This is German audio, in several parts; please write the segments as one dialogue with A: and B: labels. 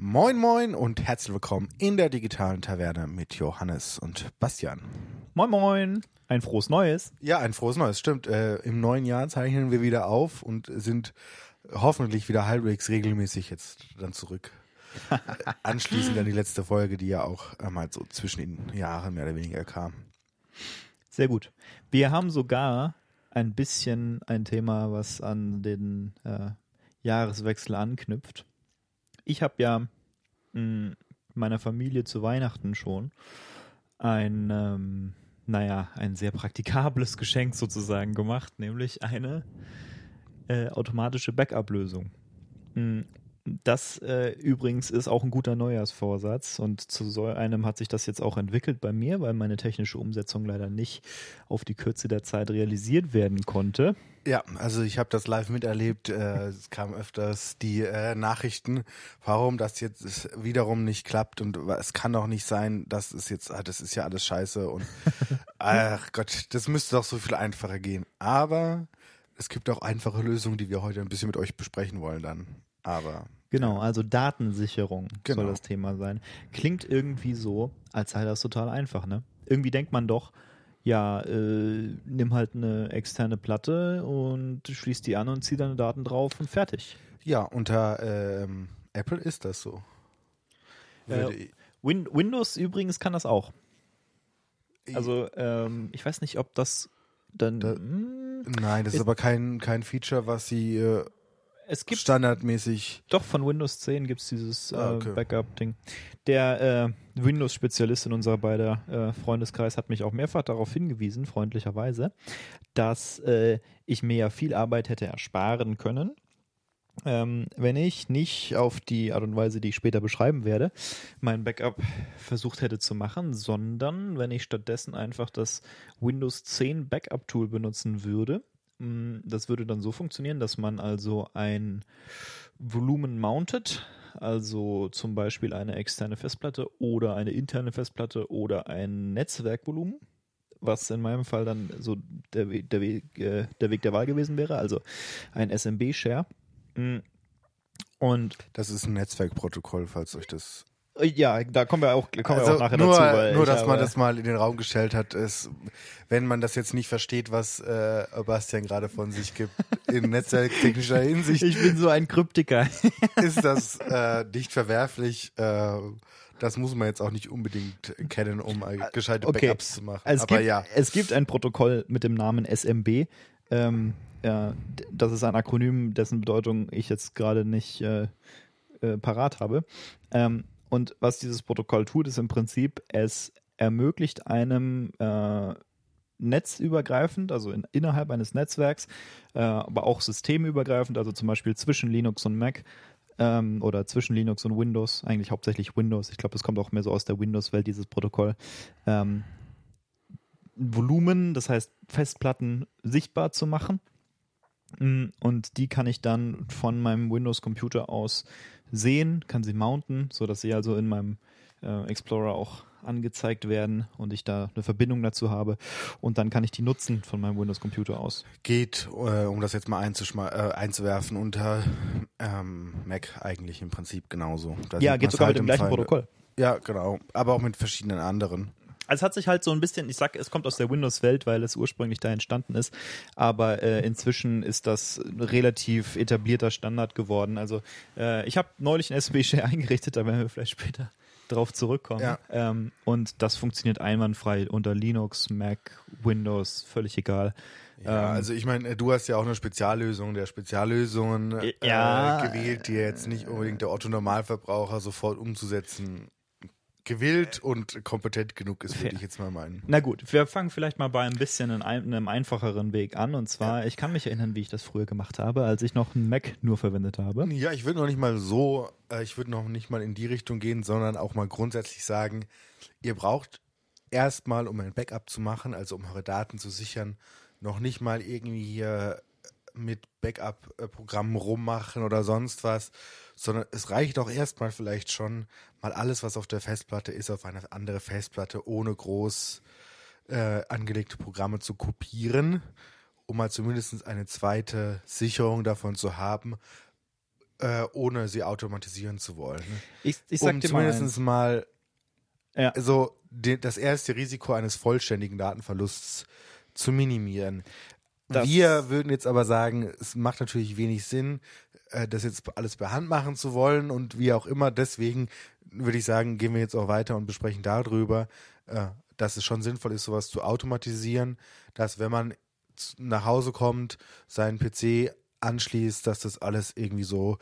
A: Moin Moin und herzlich willkommen in der digitalen Taverne mit Johannes und Bastian.
B: Moin Moin, ein frohes Neues.
A: Ja, ein frohes Neues, stimmt. Äh, Im neuen Jahr zeichnen wir wieder auf und sind hoffentlich wieder halbwegs regelmäßig jetzt dann zurück. Anschließend an die letzte Folge, die ja auch einmal so zwischen den Jahren mehr oder weniger kam.
B: Sehr gut. Wir haben sogar ein bisschen ein Thema, was an den äh, Jahreswechsel anknüpft. Ich habe ja mh, meiner Familie zu Weihnachten schon ein, ähm, naja, ein sehr praktikables Geschenk sozusagen gemacht, nämlich eine äh, automatische Backup-Lösung. Das äh, übrigens ist auch ein guter Neujahrsvorsatz und zu so einem hat sich das jetzt auch entwickelt bei mir, weil meine technische Umsetzung leider nicht auf die Kürze der Zeit realisiert werden konnte.
A: Ja, also ich habe das live miterlebt. Äh, es kamen öfters die äh, Nachrichten, warum das jetzt wiederum nicht klappt und es kann doch nicht sein, dass es jetzt, ah, das ist ja alles scheiße und ach Gott, das müsste doch so viel einfacher gehen. Aber es gibt auch einfache Lösungen, die wir heute ein bisschen mit euch besprechen wollen dann. Aber
B: Genau, also Datensicherung
A: Genau.
B: soll das Thema sein. Klingt irgendwie so, als sei das total einfach, ne? Irgendwie denkt man doch, ja, äh, nimm halt eine externe Platte und schließ die an und zieh deine Daten drauf und fertig.
A: ja, unter ähm, Apple ist das so.
B: Äh, Win Windows übrigens kann das auch. Also, ähm, ich weiß nicht, ob das dann.
A: Da-
B: Hm,
A: Nein, das ist
B: ist-
A: aber kein, kein Feature, was sie äh,
B: es gibt
A: standardmäßig.
B: Doch, von Windows 10 gibt es dieses
A: Ah,
B: äh,
A: okay.
B: Backup-Ding. Der äh, Windows-Spezialist in unserer beider äh, Freundeskreis hat mich auch mehrfach darauf hingewiesen, freundlicherweise, dass äh, ich mir ja viel Arbeit hätte ersparen können, ähm, wenn ich nicht auf die Art und Weise, die ich später beschreiben werde, mein Backup versucht hätte zu machen, sondern wenn ich stattdessen einfach das Windows 10 Backup-Tool benutzen würde. Mm, Das würde dann so funktionieren, dass man also ein Volumen mounted, also zum Beispiel eine externe Festplatte oder eine interne Festplatte oder ein Netzwerkvolumen, was in meinem Fall dann so der, We der, Weg, äh, der Weg der Wahl gewesen wäre, also ein SMB-Share. Mm. Und
A: Das ist ein Netzwerkprotokoll, falls euch das
B: ja, da kommen wir auch, kommen wir
A: also
B: auch nachher
A: nur,
B: dazu.
A: Nur dass man das mal in den Raum gestellt hat, ist, wenn man das jetzt nicht versteht, was äh, Bastian gerade von sich gibt, in netzwerktechnischer Hinsicht,
B: Ich bin so ein Kryptiker.
A: ist das äh, nicht verwerflich. Äh, das muss man jetzt auch nicht unbedingt kennen, um gescheite
B: Okay.
A: Backups zu machen.
B: Es,
A: Aber
B: gibt,
A: ja,
B: es gibt ein Protokoll mit dem Namen SMB. Ähm, äh, das ist ein Akronym, dessen Bedeutung ich jetzt gerade nicht äh, äh, parat habe. Ähm, und was dieses Protokoll tut, ist im Prinzip, es ermöglicht einem äh, netzübergreifend, also in, innerhalb eines Netzwerks, äh, aber auch systemübergreifend, also zum Beispiel zwischen Linux und Mac ähm, oder zwischen Linux und Windows, eigentlich hauptsächlich Windows. Ich glaube, es kommt auch mehr so aus der Windows-Welt, dieses Protokoll. Ähm, Volumen, das heißt Festplatten sichtbar zu machen. Mm, Und die kann ich dann von meinem Windows-Computer aus sehen, kann sie mounten, sodass sie also in meinem äh, Explorer auch angezeigt werden und ich da eine Verbindung dazu habe. Und dann kann ich die nutzen von meinem Windows-Computer aus.
A: geht, äh, um das jetzt mal äh, einzuwerfen, unter ähm, Mac eigentlich im Prinzip genauso. Da
B: ja, geht sogar
A: halt
B: mit dem
A: im
B: gleichen
A: Fall-
B: Protokoll.
A: Ja, genau. Aber auch mit verschiedenen anderen.
B: Also es hat sich halt so ein bisschen, ich sag, es kommt aus der Windows-Welt, weil es ursprünglich da entstanden ist, aber äh, inzwischen ist das ein relativ etablierter Standard geworden. Also äh, ich habe neulich ein SB-Share eingerichtet, da werden wir vielleicht später drauf zurückkommen.
A: Ja.
B: Ähm, und das funktioniert einwandfrei unter Linux, Mac, Windows, völlig egal.
A: Ja,
B: Ähm,
A: also ich meine, du hast ja auch eine Speziallösung der Speziallösungen äh,
B: Ja.
A: gewählt, die jetzt nicht unbedingt der Otto-Normalverbraucher sofort umzusetzen gewillt und kompetent genug ist, würde
B: Fair.
A: ich jetzt mal meinen.
B: Na gut, wir fangen vielleicht mal bei ein bisschen in ein, einem einfacheren Weg an. Und zwar, ich kann mich erinnern, wie ich das früher gemacht habe, als ich noch einen Mac nur verwendet habe.
A: Ja, ich würde noch nicht mal so, äh, ich würde noch nicht mal in die Richtung gehen, sondern auch mal grundsätzlich sagen, ihr braucht erstmal, um ein Backup zu machen, also um eure Daten zu sichern, noch nicht mal irgendwie hier mit Backup-Programmen rummachen oder sonst was, sondern es reicht auch erstmal vielleicht schon, mal alles, was auf der Festplatte ist, auf eine andere Festplatte ohne groß äh, angelegte Programme zu kopieren, um mal zumindest eine zweite Sicherung davon zu haben, äh, ohne sie automatisieren zu wollen.
B: Ich, ich sag
A: um
B: dir mal
A: zumindest
B: eins.
A: mal,
B: Ja.
A: so die, das erste Risiko eines vollständigen Datenverlusts zu minimieren. Wir würden jetzt aber sagen, es macht natürlich wenig Sinn, äh, das jetzt alles per Hand machen zu wollen und wie auch immer. Deswegen würde ich sagen, gehen wir jetzt auch weiter und besprechen darüber, äh, dass es schon sinnvoll ist, sowas zu automatisieren, dass wenn man nach Hause kommt, seinen PC anschließt, dass das alles irgendwie so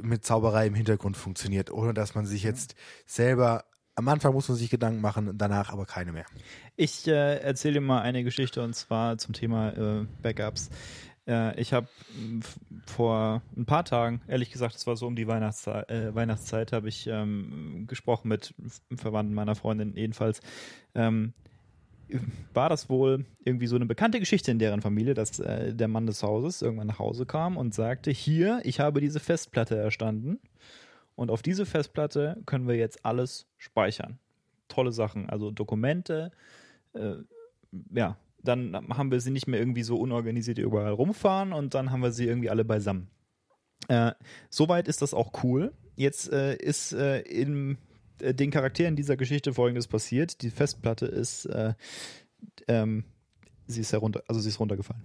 A: mit Zauberei im Hintergrund funktioniert, ohne dass man sich jetzt selber am Anfang muss man sich Gedanken machen, danach aber keine mehr.
B: Ich äh, erzähle dir mal eine Geschichte und zwar zum Thema äh, Backups. Äh, ich habe vor ein paar Tagen, ehrlich gesagt, es war so um die Weihnachtszeit, äh, Weihnachtszeit, habe ich ähm, gesprochen mit Verwandten meiner Freundin jedenfalls. Ähm, war das wohl irgendwie so eine bekannte Geschichte in deren Familie, dass äh, der Mann des Hauses irgendwann nach Hause kam und sagte, hier, ich habe diese Festplatte erstanden und auf diese Festplatte können wir jetzt alles speichern. Tolle Sachen, also Dokumente, äh, ja, dann haben wir sie nicht mehr irgendwie so unorganisiert überall rumfahren und dann haben wir sie irgendwie alle beisammen. Äh, soweit ist das auch cool. Jetzt äh, ist äh, in äh, den Charakteren dieser Geschichte folgendes passiert. Die Festplatte ist, äh, ähm, sie ist herunter, also sie ist runtergefallen.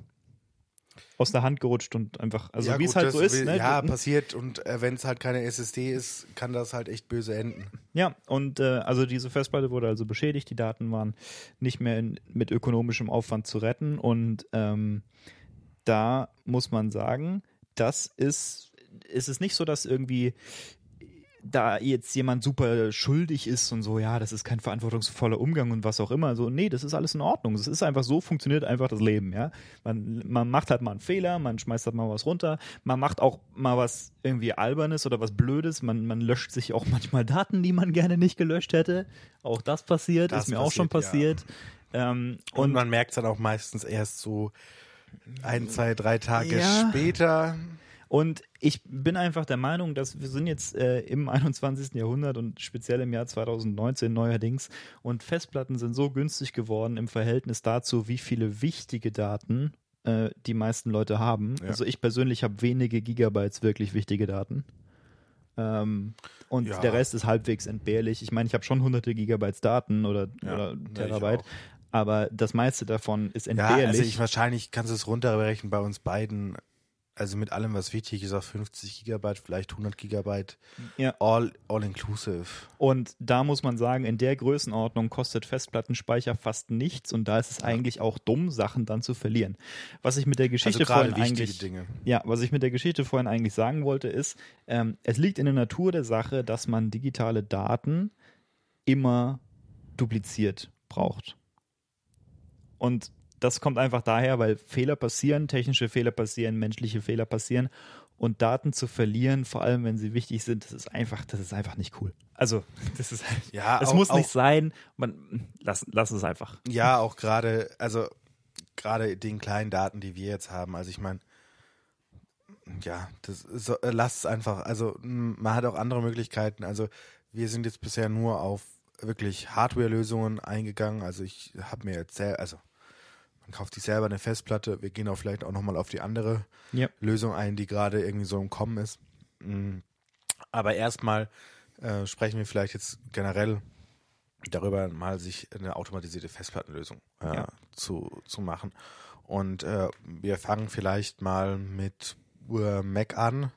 B: Aus der Hand gerutscht und einfach, also
A: Ja,
B: wie es halt so ist.
A: will-
B: Ne?
A: Ja, passiert und äh, wenn es halt keine SSD ist, kann das halt echt böse enden.
B: Ja, und äh, also diese Festplatte wurde also beschädigt, die Daten waren nicht mehr in, mit ökonomischem Aufwand zu retten und ähm, da muss man sagen, das ist, ist es nicht so, dass irgendwie da jetzt jemand super schuldig ist und so, ja, das ist kein verantwortungsvoller Umgang und was auch immer. So, nee, das ist alles in Ordnung. Es ist einfach so, funktioniert einfach das Leben, ja. Man, man macht halt mal einen Fehler, man schmeißt halt mal was runter, man macht auch mal was irgendwie Albernes oder was Blödes, man, man löscht sich auch manchmal Daten, die man gerne nicht gelöscht hätte. Auch das passiert,
A: Das
B: ist mir auch schon
A: passiert,
B: passiert. Ähm,
A: Und,
B: und
A: man merkt es dann auch meistens erst so ein, zwei, drei Tage
B: Ja.
A: später.
B: Und ich bin einfach der Meinung, dass wir sind jetzt äh, im 21. Jahrhundert und speziell im Jahr 2019 neuerdings und Festplatten sind so günstig geworden im Verhältnis dazu, wie viele wichtige Daten äh, die meisten Leute haben.
A: Ja.
B: Also ich persönlich habe wenige Gigabytes wirklich wichtige Daten. Ähm, und
A: Ja.
B: der Rest ist halbwegs entbehrlich. Ich meine, ich habe schon hunderte Gigabytes Daten oder,
A: Ja,
B: oder
A: ja,
B: Terabyte, aber das meiste davon ist
A: Ja,
B: entbehrlich.
A: also ich wahrscheinlich kannst du es runterbrechen bei uns beiden. Also mit allem, was wichtig ist, auf 50 Gigabyte, vielleicht 100 Gigabyte,
B: Ja.
A: all, all inclusive.
B: Und da muss man sagen, in der Größenordnung kostet Festplattenspeicher fast nichts und da ist es eigentlich auch dumm, Sachen dann zu verlieren. Was ich mit der Geschichte
A: Also
B: vorhin eigentlich,
A: Dinge.
B: ja, was ich mit der Geschichte vorhin eigentlich sagen wollte, ist, ähm, es liegt in der Natur der Sache, dass man digitale Daten immer dupliziert braucht. Und das kommt einfach daher, weil Fehler passieren, technische Fehler passieren, menschliche Fehler passieren und Daten zu verlieren, vor allem wenn sie wichtig sind, das ist einfach, das ist einfach nicht cool. Also, das ist halt,
A: Ja,
B: es muss nicht sein, man lass, lass es einfach.
A: Ja, auch gerade, also gerade den kleinen Daten, die wir jetzt haben. Also ich meine, ja, das so, äh, lasst es einfach. Also man hat auch andere Möglichkeiten. Also wir sind jetzt bisher nur auf wirklich Hardware-Lösungen eingegangen. Also ich habe mir jetzt sehr, also man kauft sich selber eine Festplatte. Wir gehen auch vielleicht auch nochmal auf die andere
B: Ja.
A: Lösung ein, die gerade irgendwie so im Kommen ist. Mm. Aber erstmal äh, sprechen wir vielleicht jetzt generell darüber, mal sich eine automatisierte Festplattenlösung äh,
B: Ja.
A: zu, zu machen. Und äh, wir fangen vielleicht mal mit äh, Mac an.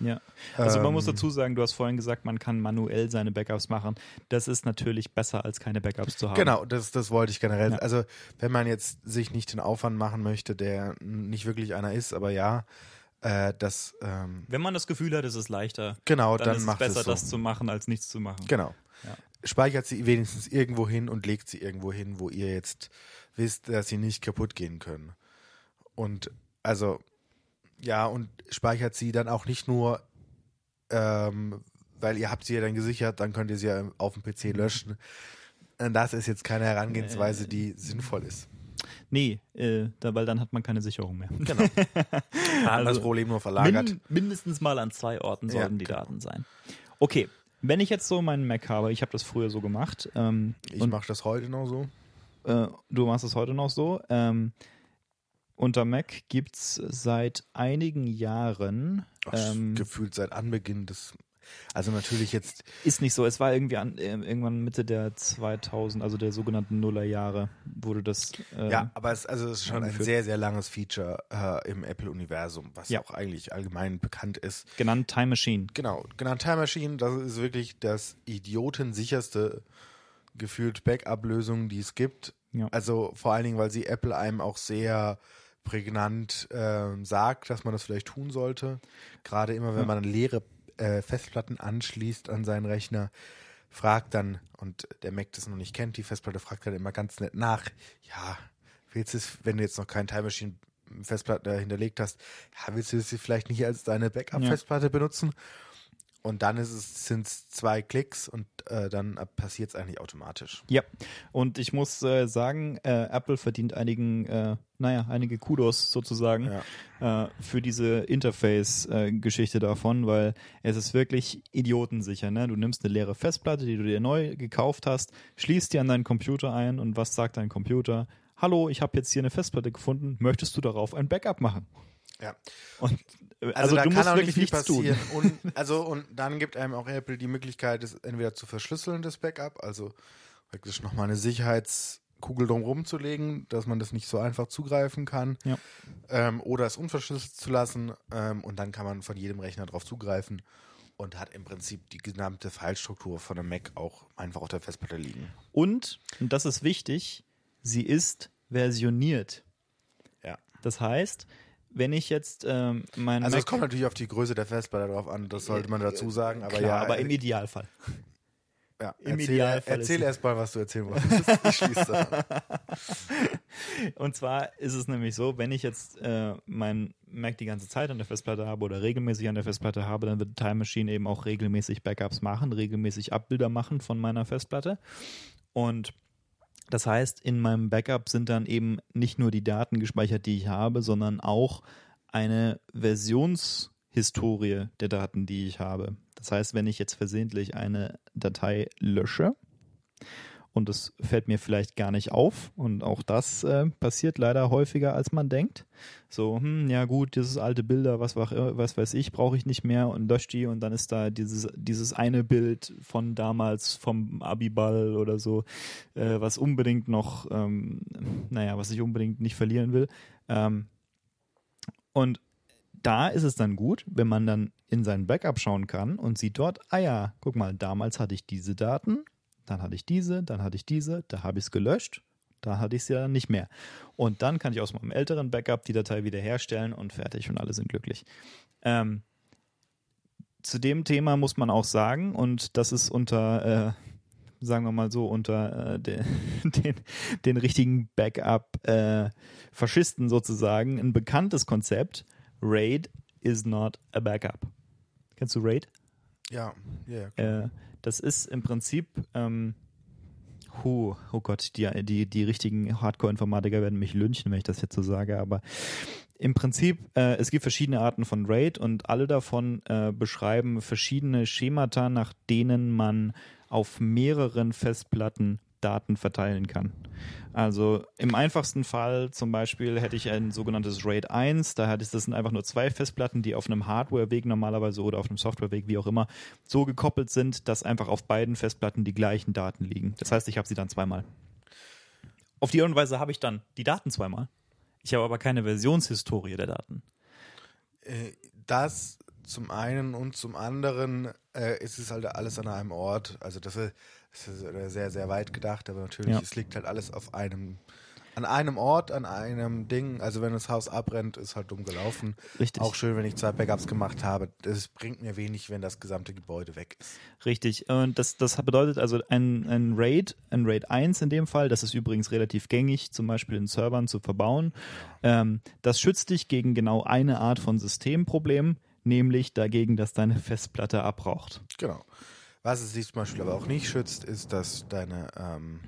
B: Ja. Also man
A: Ähm,
B: muss dazu sagen, du hast vorhin gesagt, man kann manuell seine Backups machen. Das ist natürlich besser, als keine Backups zu haben.
A: Genau, das, das wollte ich generell.
B: Ja.
A: Also wenn man jetzt sich nicht den Aufwand machen möchte, der nicht wirklich einer ist, aber ja, äh, das ähm,
B: Wenn man das Gefühl hat, ist es leichter,
A: genau,
B: dann,
A: dann,
B: ist es
A: macht
B: besser,
A: es so.
B: das zu machen, als nichts zu machen.
A: Genau.
B: Ja.
A: Speichert sie wenigstens irgendwo hin und legt sie irgendwo hin, wo ihr jetzt wisst, dass sie nicht kaputt gehen können. Und also, ja, und speichert sie dann auch nicht nur, ähm, weil ihr habt sie ja dann gesichert, dann könnt ihr sie ja auf dem PC löschen. Und Das ist jetzt keine Herangehensweise, die sinnvoll ist.
B: Nee, äh, da, weil dann hat man keine Sicherung mehr.
A: Genau. Hat das
B: Also,
A: Problem nur verlagert.
B: Min mindestens mal an zwei Orten
A: Ja,
B: sollten die
A: genau.
B: Daten sein. Okay, wenn ich jetzt so meinen Mac habe, ich habe das früher so gemacht, ähm,
A: Ich mache das heute noch so.
B: äh, du machst es heute noch so, ähm, unter Mac gibt es seit einigen Jahren.
A: Ach,
B: Ähm,
A: gefühlt seit Anbeginn des. Also natürlich jetzt,
B: ist nicht so, es war irgendwie an, äh, irgendwann Mitte der 2000, also der sogenannten Nullerjahre, wurde das. Äh,
A: ja, aber es, also es ist schon ein sehr, sehr langes Feature äh, im Apple-Universum, was
B: Ja.
A: auch eigentlich allgemein bekannt ist.
B: genannt Time Machine.
A: Genau, genannt Time Machine, das ist wirklich das idiotensicherste gefühlt Backup-Lösung, die es gibt.
B: Ja.
A: Also vor allen Dingen, weil sie Apple einem auch sehr prägnant ähm, sagt, dass man das vielleicht tun sollte. Gerade immer, wenn
B: Ja.
A: man leere äh, Festplatten anschließt an seinen Rechner, fragt dann, und der Mac das noch nicht kennt, die Festplatte fragt dann immer ganz nett nach, ja, willst du es, wenn du jetzt noch kein Time Machine Festplatte hinterlegt hast, ja, willst du sie vielleicht nicht als deine Backup-Festplatte benutzen? Und dann ist es, sind es zwei Klicks und äh, dann passiert es eigentlich automatisch.
B: Ja, und ich muss äh, sagen, äh, Apple verdient einigen, äh, naja, einige Kudos sozusagen äh, für diese Interface-Geschichte davon, weil es ist wirklich idiotensicher. Ne? Du nimmst eine leere Festplatte, die du dir neu gekauft hast, schließt die an deinen Computer ein und was sagt dein Computer? Hallo, ich habe jetzt hier eine Festplatte gefunden, möchtest du darauf ein Backup machen?
A: Ja.
B: Und
A: Also,
B: also,
A: da
B: du
A: kann auch
B: wirklich
A: nicht viel passieren. Und, also, und dann gibt einem auch Apple die Möglichkeit, es entweder zu verschlüsseln, das Backup, also praktisch nochmal eine Sicherheitskugel drumherum zu legen, dass man das nicht so einfach zugreifen kann.
B: Ja.
A: Ähm, oder es unverschlüsselt zu lassen ähm, und dann kann man von jedem Rechner drauf zugreifen und hat im Prinzip die gesamte Filestruktur von einem Mac auch einfach auf der Festplatte liegen.
B: Und, und das ist wichtig, sie ist versioniert.
A: Ja.
B: Das heißt, wenn ich jetzt ähm, mein
A: Also es kommt natürlich auf die Größe der Festplatte drauf an, das sollte man dazu sagen, aber
B: Klar,
A: ja.
B: aber im Idealfall.
A: ja,
B: im
A: erzähl,
B: Idealfall
A: Erzähl erst mal, was du erzählen wolltest. Ich schließe.
B: Und zwar ist es nämlich so, wenn ich jetzt äh, mein Mac die ganze Zeit an der Festplatte habe oder regelmäßig an der Festplatte habe, dann wird Time Machine eben auch regelmäßig Backups machen, regelmäßig Abbilder machen von meiner Festplatte. Und das heißt, in meinem Backup sind dann eben nicht nur die Daten gespeichert, die ich habe, sondern auch eine Versionshistorie der Daten, die ich habe. Das heißt, wenn ich jetzt versehentlich eine Datei lösche, und es fällt mir vielleicht gar nicht auf. Und auch das äh, passiert leider häufiger, als man denkt. So, hm, ja gut, dieses alte Bilder, was, was weiß ich, brauche ich nicht mehr und lösche die und dann ist da dieses, dieses eine Bild von damals vom Abiball oder so, äh, was unbedingt noch, ähm, naja, was ich unbedingt nicht verlieren will. Ähm, und da ist es dann gut, wenn man dann in sein Backup schauen kann und sieht dort, ah ja, guck mal, damals hatte ich diese Daten, dann hatte ich diese, dann hatte ich diese, da habe ich es gelöscht, da hatte ich sie dann nicht mehr. Und dann kann ich aus meinem älteren Backup die Datei wiederherstellen und fertig und alle sind glücklich. Ähm, zu dem Thema muss man auch sagen, und das ist unter, äh, sagen wir mal so, unter äh, de, den, den richtigen Backup-Faschisten sozusagen, ein bekanntes Konzept. RAID is not a backup. Kennst du RAID?
A: Ja, ja.
B: Äh, das ist im Prinzip, ähm, hu, oh Gott, die, die, die richtigen Hardcore-Informatiker werden mich lynchen, wenn ich das jetzt so sage, aber im Prinzip, äh, es gibt verschiedene Arten von RAID und alle davon äh, beschreiben verschiedene Schemata, nach denen man auf mehreren Festplatten Daten verteilen kann. Also im einfachsten Fall zum Beispiel hätte ich ein sogenanntes RAID 1, da hat es, das sind einfach nur zwei Festplatten, die auf einem Hardwareweg normalerweise oder auf einem Softwareweg, wie auch immer, so gekoppelt sind, dass einfach auf beiden Festplatten die gleichen Daten liegen. Das heißt, ich habe sie dann zweimal. Auf die Art und Weise habe ich dann die Daten zweimal. Ich habe aber keine Versionshistorie der Daten.
A: Äh, Das zum einen und zum anderen äh, ist es halt alles an einem Ort. Also das ist, das ist äh, sehr, sehr weit gedacht, aber natürlich,
B: Ja.
A: es liegt halt alles auf einem, an einem Ort, an einem Ding. Also wenn das Haus abbrennt, ist halt dumm gelaufen.
B: Richtig.
A: Auch schön, wenn ich zwei Backups gemacht habe. Das bringt mir wenig, wenn das gesamte Gebäude weg ist.
B: Richtig. Und das, das bedeutet also ein, ein RAID, ein RAID 1 in dem Fall, das ist übrigens relativ gängig, zum Beispiel in Servern zu verbauen. Ähm, das schützt dich gegen genau eine Art von Systemproblem, nämlich dagegen, dass deine Festplatte abraucht.
A: Genau. Was es sich zum Beispiel aber auch nicht schützt, ist, dass deine, ähm,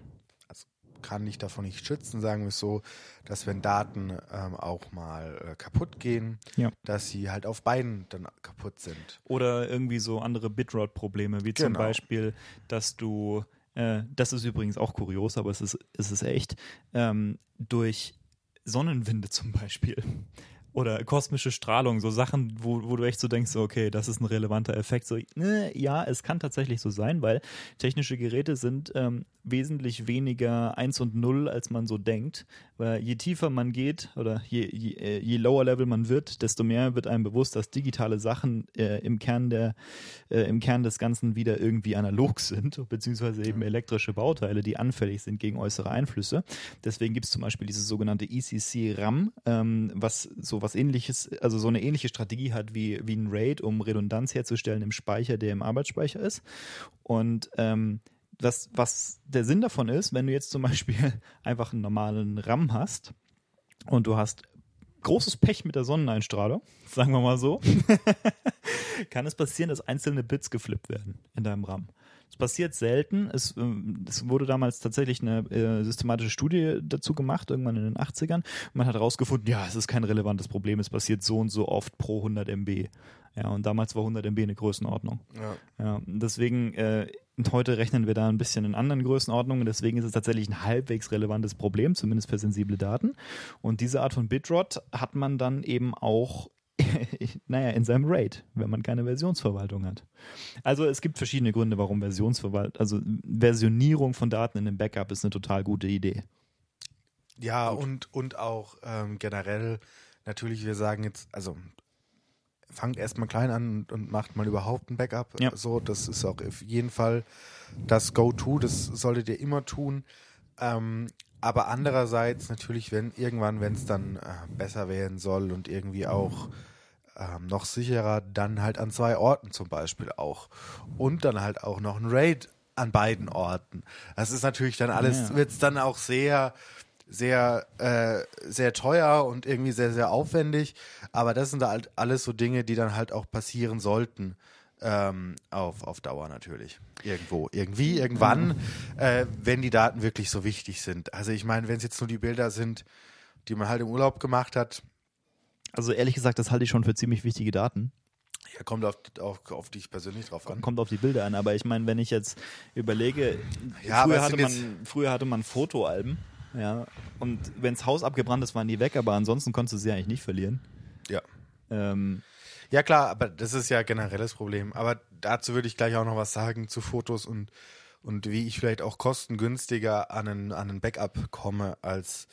A: also kann dich davon nicht schützen, sagen wir es so, dass wenn Daten ähm, auch mal äh, kaputt gehen,
B: Ja.
A: dass sie halt auf beiden dann kaputt sind.
B: Oder irgendwie so andere Bitrot-Probleme, wie zum
A: Genau.
B: Beispiel, dass du, äh, das ist übrigens auch kurios, aber es ist, es ist echt, ähm, durch Sonnenwinde zum Beispiel oder kosmische Strahlung, so Sachen, wo, wo du echt so denkst, okay, das ist ein relevanter Effekt. So, ne, ja, es kann tatsächlich so sein, weil technische Geräte sind ähm, wesentlich weniger 1 und 0, als man so denkt. Weil je tiefer man geht oder je, je, äh, je lower level man wird, desto mehr wird einem bewusst, dass digitale Sachen äh, im, Kern der, äh, im Kern des Ganzen wieder irgendwie analog sind, beziehungsweise eben elektrische Bauteile, die anfällig sind gegen äußere Einflüsse. Deswegen gibt es zum Beispiel dieses sogenannte ECC RAM, ähm, was so was ähnliches, also so eine ähnliche Strategie hat wie, wie ein RAID, um Redundanz herzustellen im Speicher, der im Arbeitsspeicher ist. Und ähm, was, was der Sinn davon ist, wenn du jetzt zum Beispiel einfach einen normalen RAM hast und du hast großes Pech mit der Sonneneinstrahlung, sagen wir mal so, kann es passieren, dass einzelne Bits geflippt werden in deinem RAM. Es passiert selten. Es, ähm, es wurde damals tatsächlich eine äh, systematische Studie dazu gemacht, irgendwann in den 80ern. man hat herausgefunden, ja, es ist kein relevantes Problem. Es passiert so und so oft pro 100 MB. Ja, und damals war 100 MB eine Größenordnung. Ja. ja deswegen, äh, heute rechnen wir da ein bisschen in anderen Größenordnungen. Deswegen ist es tatsächlich ein halbwegs relevantes Problem, zumindest für sensible Daten. Und diese Art von Bitrot hat man dann eben auch naja, in seinem RAID, wenn man keine Versionsverwaltung hat. Also es gibt verschiedene Gründe, warum Versionsverwaltung, also Versionierung von Daten in einem Backup ist eine total gute Idee.
A: Ja, und, und auch ähm, generell, natürlich, wir sagen jetzt, also fangt erstmal klein an und, und, macht mal überhaupt ein Backup. Ja. So, das ist auch auf jeden Fall das Go-To, das solltet ihr immer tun. Ähm, aber andererseits natürlich, wenn irgendwann, wenn es dann äh, besser werden soll und irgendwie auch ähm, noch sicherer, dann halt an zwei Orten zum Beispiel auch. Und dann halt auch noch ein Raid an beiden Orten. Das ist natürlich dann alles, ja. wird es dann auch sehr, sehr, äh, sehr teuer und irgendwie sehr, sehr aufwendig. Aber das sind halt alles so Dinge, die dann halt auch passieren sollten. Ähm, auf, auf Dauer natürlich. Irgendwo, irgendwie, irgendwann, äh, wenn die Daten wirklich so wichtig sind. Also ich meine, wenn es jetzt nur die Bilder sind, die man halt im Urlaub gemacht hat.
B: Also ehrlich gesagt, das halte ich schon für ziemlich wichtige Daten.
A: Ja, kommt auf, auf, auf dich persönlich drauf an.
B: Kommt auf die Bilder an, aber ich meine, wenn ich jetzt überlege, ja, früher, hatte man, früher hatte man Fotoalben, ja, und wenn das Haus abgebrannt ist, waren die weg, aber ansonsten konntest du sie eigentlich nicht verlieren.
A: Ja. Ähm, ja, klar, aber das ist ja generell das Problem. Aber dazu würde ich gleich auch noch was sagen zu Fotos und, und wie ich vielleicht auch kostengünstiger an einen, an einen Backup komme, als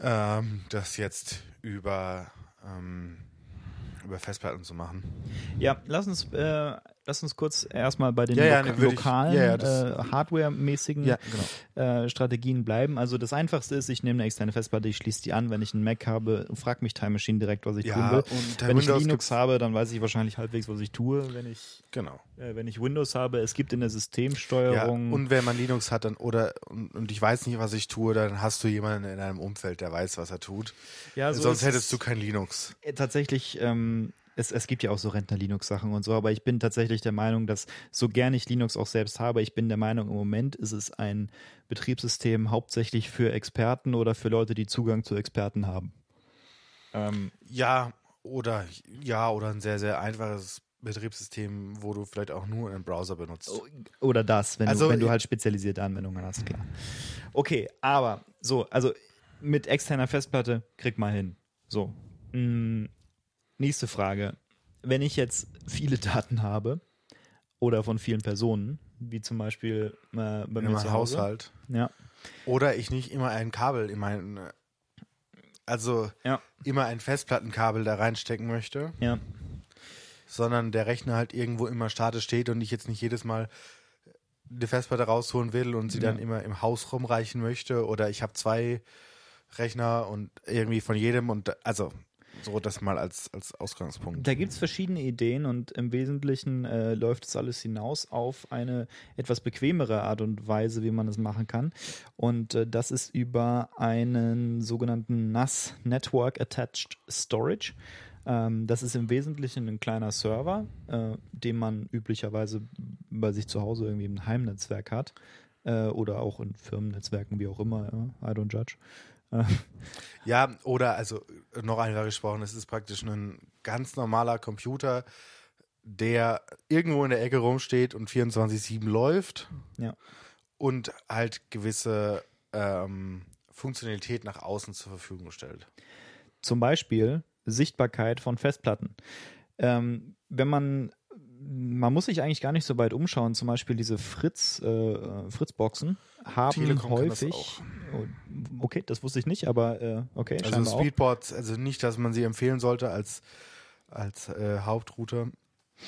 A: ähm, das jetzt über, ähm, über Festplatten zu machen.
B: Ja, lass uns äh, lass uns kurz erstmal bei den ja, loka ja, lokalen, ja, äh, Hardware-mäßigen genau. äh, Strategien bleiben. Also das Einfachste ist, ich nehme eine externe Festplatte, ich schließe die an, wenn ich einen Mac habe, frag mich Time Machine direkt, was ich tun will. wenn Windows ich Linux habe, dann weiß ich wahrscheinlich halbwegs, was ich tue. Wenn ich,
A: genau.
B: Äh, wenn ich Windows habe, es gibt in der Systemsteuerung...
A: und wenn man Linux hat dann oder und, und, ich weiß nicht, was ich tue, dann hast du jemanden in deinem Umfeld, der weiß, was er tut. Ja, so Sonst hättest du kein Linux.
B: Äh, tatsächlich ähm, es, es gibt ja auch so Rentner-Linux-Sachen und so, aber ich bin tatsächlich der Meinung, dass so gern ich Linux auch selbst habe, ich bin der Meinung, im Moment ist es ein Betriebssystem hauptsächlich für Experten oder für Leute, die Zugang zu Experten haben.
A: Ähm, ja, oder ja, oder ein sehr, sehr einfaches Betriebssystem, wo du vielleicht auch nur einen Browser benutzt.
B: Oder das, wenn, also, du, wenn du halt spezialisierte Anwendungen hast, klar. Okay, aber so, also mit externer Festplatte krieg mal hin. So. Mm, Nächste Frage. Wenn ich jetzt viele Daten habe oder von vielen Personen, wie zum Beispiel äh, bei in mir zu Hause, Haushalt.
A: Ja. Oder ich nicht immer ein Kabel in meinen, also ja. immer ein Festplattenkabel da reinstecken möchte.
B: Ja.
A: Sondern der Rechner halt irgendwo immer statisch steht und ich jetzt nicht jedes Mal die Festplatte rausholen will und sie ja. dann immer im Haus rumreichen möchte. Oder ich habe zwei Rechner und irgendwie von jedem und also so das mal als, als Ausgangspunkt.
B: Da gibt es verschiedene Ideen und im Wesentlichen äh, läuft es alles hinaus auf eine etwas bequemere Art und Weise, wie man es machen kann. Und äh, das ist über einen sogenannten NAS Network Attached Storage. Ähm, das ist im Wesentlichen ein kleiner Server, äh, den man üblicherweise bei sich zu Hause irgendwie im Heimnetzwerk hat äh, oder auch in Firmennetzwerken, wie auch immer. Ja? I don't judge.
A: Ja, oder also noch einfach gesprochen, es ist praktisch ein ganz normaler Computer, der irgendwo in der Ecke rumsteht und 24-7 läuft.
B: Ja.
A: Und halt gewisse ähm, Funktionalität nach außen zur Verfügung stellt.
B: Zum Beispiel Sichtbarkeit von Festplatten. Ähm, wenn man man muss sich eigentlich gar nicht so weit umschauen. Zum Beispiel diese Fritz, äh, Fritzboxen haben
A: Telekom das
B: häufig.
A: auch.
B: Oh, okay, das wusste ich nicht, aber äh, okay.
A: Also. Speedboards, also nicht, dass man sie empfehlen sollte als, als äh, Hauptrouter.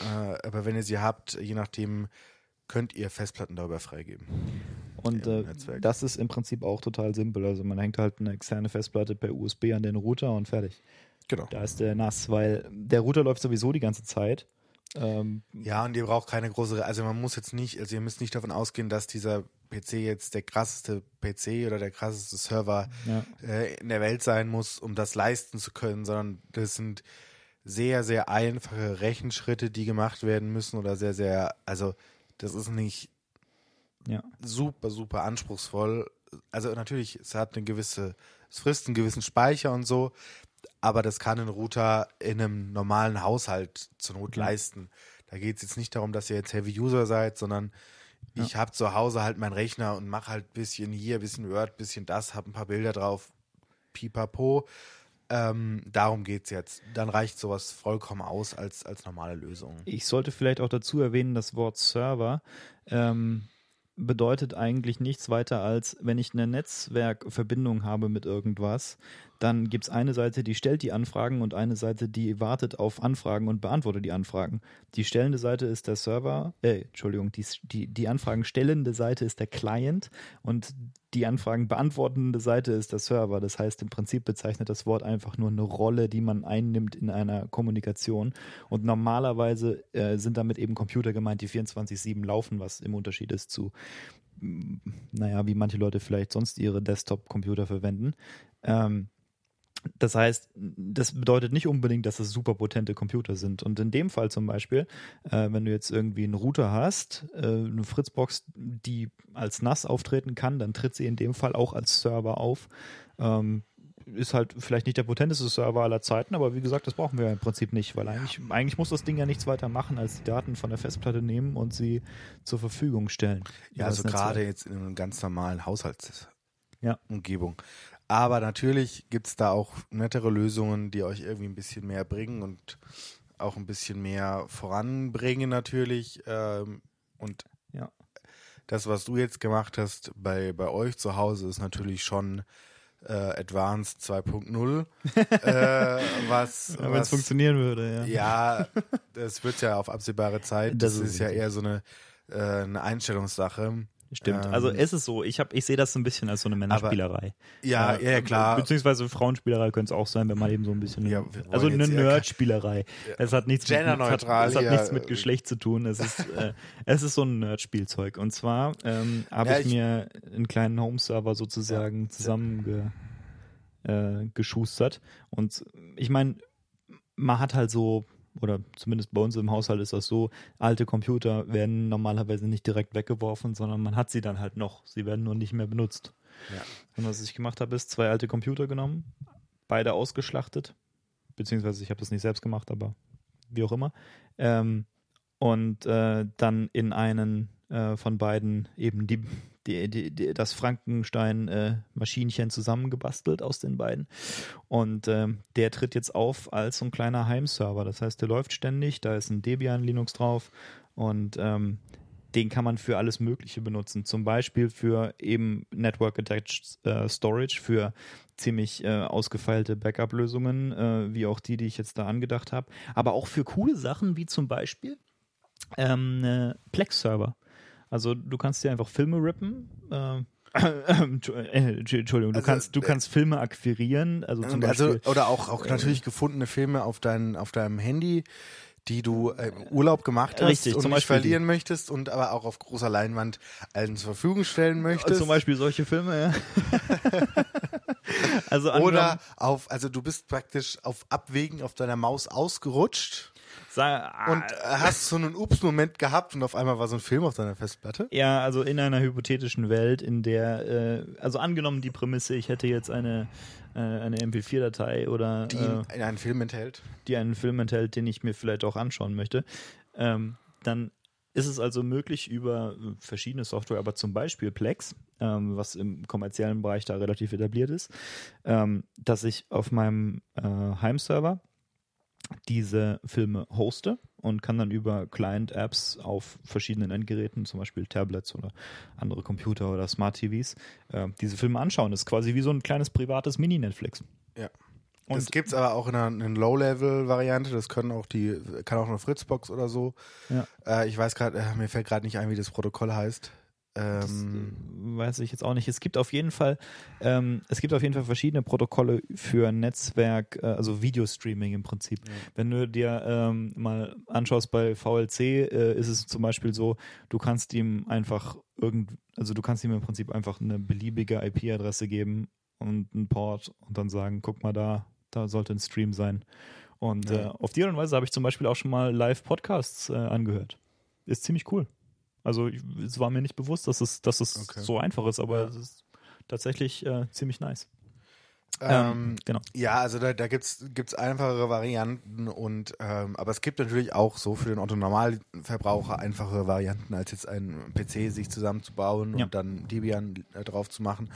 A: Äh, aber wenn ihr sie habt, je nachdem, könnt ihr Festplatten darüber freigeben.
B: Und äh, das ist im Prinzip auch total simpel. Also man hängt halt eine externe Festplatte per USB an den Router und fertig.
A: Genau.
B: Da ist der nass, weil der Router läuft sowieso die ganze Zeit. Ähm,
A: Ja, und ihr braucht keine große, also man muss jetzt nicht, also ihr müsst nicht davon ausgehen, dass dieser PC jetzt der krasseste PC oder der krasseste Server
B: ja.
A: äh, in der Welt sein muss, um das leisten zu können, sondern das sind sehr, sehr einfache Rechenschritte, die gemacht werden müssen oder sehr, sehr, also das ist nicht
B: Ja.
A: super, super anspruchsvoll. Also natürlich, es hat eine gewisse, es frisst einen gewissen Speicher und so, aber das kann ein Router in einem normalen Haushalt zur Not
B: Ja.
A: leisten. Da geht es jetzt nicht darum, dass ihr jetzt Heavy User seid, sondern ich habe zu Hause halt meinen Rechner und mache halt bisschen hier, bisschen Word, bisschen das, habe ein paar Bilder drauf, pipapo. Ähm, darum geht's jetzt. Dann reicht sowas vollkommen aus als, als normale Lösung.
B: Ich sollte vielleicht auch dazu erwähnen, das Wort Server ähm, bedeutet eigentlich nichts weiter als, wenn ich eine Netzwerkverbindung habe mit irgendwas, dann gibt es eine Seite, die stellt die Anfragen und eine Seite, die wartet auf Anfragen und beantwortet die Anfragen. Die stellende Seite ist der Server, äh, Entschuldigung, die, die, die Anfragen stellende Seite ist der Client und die Anfragen beantwortende Seite ist der Server. Das heißt, im Prinzip bezeichnet das Wort einfach nur eine Rolle, die man einnimmt in einer Kommunikation. Und normalerweise äh, sind damit eben Computer gemeint, die 24-7 laufen, was im Unterschied ist zu, naja, wie manche Leute vielleicht sonst ihre Desktop-Computer verwenden. Ähm, das heißt, das bedeutet nicht unbedingt, dass es super potente Computer sind. Und in dem Fall zum Beispiel, äh, wenn du jetzt irgendwie einen Router hast, äh, eine Fritzbox, die als NAS auftreten kann, dann tritt sie in dem Fall auch als Server auf. Ähm, ist halt vielleicht nicht der potenteste Server aller Zeiten, aber wie gesagt, das brauchen wir ja im Prinzip nicht, weil eigentlich, eigentlich muss das Ding ja nichts weiter machen, als die Daten von der Festplatte nehmen und sie zur Verfügung stellen.
A: Ja, also gerade jetzt in einem ganz normalen Haushaltsumgebung.
B: Ja.
A: Aber natürlich gibt es da auch nettere Lösungen, die euch irgendwie ein bisschen mehr bringen und auch ein bisschen mehr voranbringen natürlich. Ähm, und
B: Ja.
A: das, was du jetzt gemacht hast bei, bei euch zu Hause, ist natürlich schon äh, Advanced 2.0. äh, was,
B: Ja, wenn es funktionieren würde, ja.
A: ja, das wird ja auf absehbare Zeit.
B: Das
A: Das,
B: ist
A: ist ja eher so eine, äh, eine Einstellungssache.
B: Stimmt.
A: Ähm,
B: also es ist so, ich, hab, ich sehe das so ein bisschen als so eine Männerspielerei.
A: Ja,
B: Äh,
A: ja, ja, klar.
B: Beziehungsweise Frauenspielerei könnte es auch sein, wenn man eben so ein bisschen.
A: Ja,
B: also eine Nerdspielerei. Es hat nichts mit, es hat, es nichts mit Geschlecht zu tun. Es ist, äh, es ist so ein Nerdspielzeug. Und zwar ähm, habe
A: Ja,
B: ich,
A: ich-
B: mir einen kleinen Home-Server sozusagen zusammengeschustert. Äh, geschustert. Und ich meine, man hat halt so, oder zumindest bei uns im Haushalt ist das so, alte Computer werden normalerweise nicht direkt weggeworfen, sondern man hat sie dann halt noch. Sie werden nur nicht mehr benutzt.
A: Ja.
B: Und was ich gemacht habe, ist zwei alte Computer genommen, beide ausgeschlachtet, beziehungsweise ich habe das nicht selbst gemacht, aber wie auch immer. Ähm, und äh, dann in einen äh, von beiden eben die, die, die, die, das Frankenstein-Maschinchen zusammengebastelt aus den beiden. Und ähm, der tritt jetzt auf als so ein kleiner Heimserver. Das heißt, der läuft ständig, da ist ein Debian Linux drauf und ähm, den kann man für alles Mögliche benutzen. Zum Beispiel für eben Network Attached äh, Storage, für ziemlich äh, ausgefeilte Backup-Lösungen, äh, wie auch die, die ich jetzt da angedacht habe. Aber auch für coole Sachen, wie zum Beispiel ähm, äh, Plex-Server. Also du kannst dir einfach Filme rippen. Äh, Entschuldigung, du
A: Also,
B: kannst du
A: äh,
B: kannst Filme akquirieren, also zum
A: also,
B: Beispiel
A: oder auch, auch natürlich gefundene Filme auf, dein, auf deinem Handy, die du äh, im Urlaub gemacht hast
B: Richtig,
A: und
B: zum
A: nicht
B: Beispiel die.
A: verlieren möchtest und aber auch auf großer Leinwand allen zur Verfügung stellen möchtest.
B: zum Beispiel solche Filme, ja. also
A: oder auf, also du bist praktisch auf Abwägen auf deiner Maus ausgerutscht
B: Sa-
A: und äh, hast so einen Ups-Moment gehabt und auf einmal war so ein Film auf deiner Festplatte.
B: Ja, also in einer hypothetischen Welt, in der, äh, also angenommen die Prämisse, ich hätte jetzt eine, äh, eine MP4-Datei oder
A: Die
B: äh,
A: einen Film enthält.
B: die einen Film enthält, den ich mir vielleicht auch anschauen möchte, ähm, dann ist es also möglich über verschiedene Software, aber zum Beispiel Plex, ähm, was im kommerziellen Bereich da relativ etabliert ist, ähm, dass ich auf meinem äh, Heimserver diese Filme hoste und kann dann über Client-Apps auf verschiedenen Endgeräten, zum Beispiel Tablets oder andere Computer oder Smart TVs, äh, diese Filme anschauen. Das ist quasi wie so ein kleines privates Mini-Netflix.
A: Ja.
B: Und-
A: das gibt es aber auch in einer, einer Low-Level-Variante. Das können auch die, kann auch eine Fritzbox oder so.
B: Ja.
A: Äh, ich weiß gerade, äh, mir fällt gerade nicht ein, wie das Protokoll heißt.
B: Das
A: Ähm,
B: äh, weiß ich jetzt auch nicht. Es gibt auf jeden Fall, ähm, es gibt auf jeden Fall verschiedene Protokolle für Netzwerk, äh, also Videostreaming im Prinzip. Wenn du dir ähm, mal anschaust bei VLC, äh, ist es zum Beispiel so, du kannst ihm einfach irgend, also du kannst ihm im Prinzip einfach eine beliebige IP-Adresse geben und einen Port und dann sagen, guck mal da, da sollte ein Stream sein. Und
A: Ja.
B: äh, auf die Art und Weise habe ich zum Beispiel auch schon mal Live-Podcasts äh, angehört. Ist ziemlich cool. Also ich, es war mir nicht bewusst, dass es, dass es
A: Okay.
B: so einfach ist, aber
A: Ja.
B: es ist tatsächlich äh, ziemlich nice.
A: ähm,
B: genau.
A: Ja, also da, da gibt's gibt's einfachere Varianten und ähm, aber es gibt natürlich auch so für den Otto Normalverbraucher einfachere Varianten, als jetzt ein PC sich zusammenzubauen
B: Ja.
A: und dann Debian äh, drauf zu machen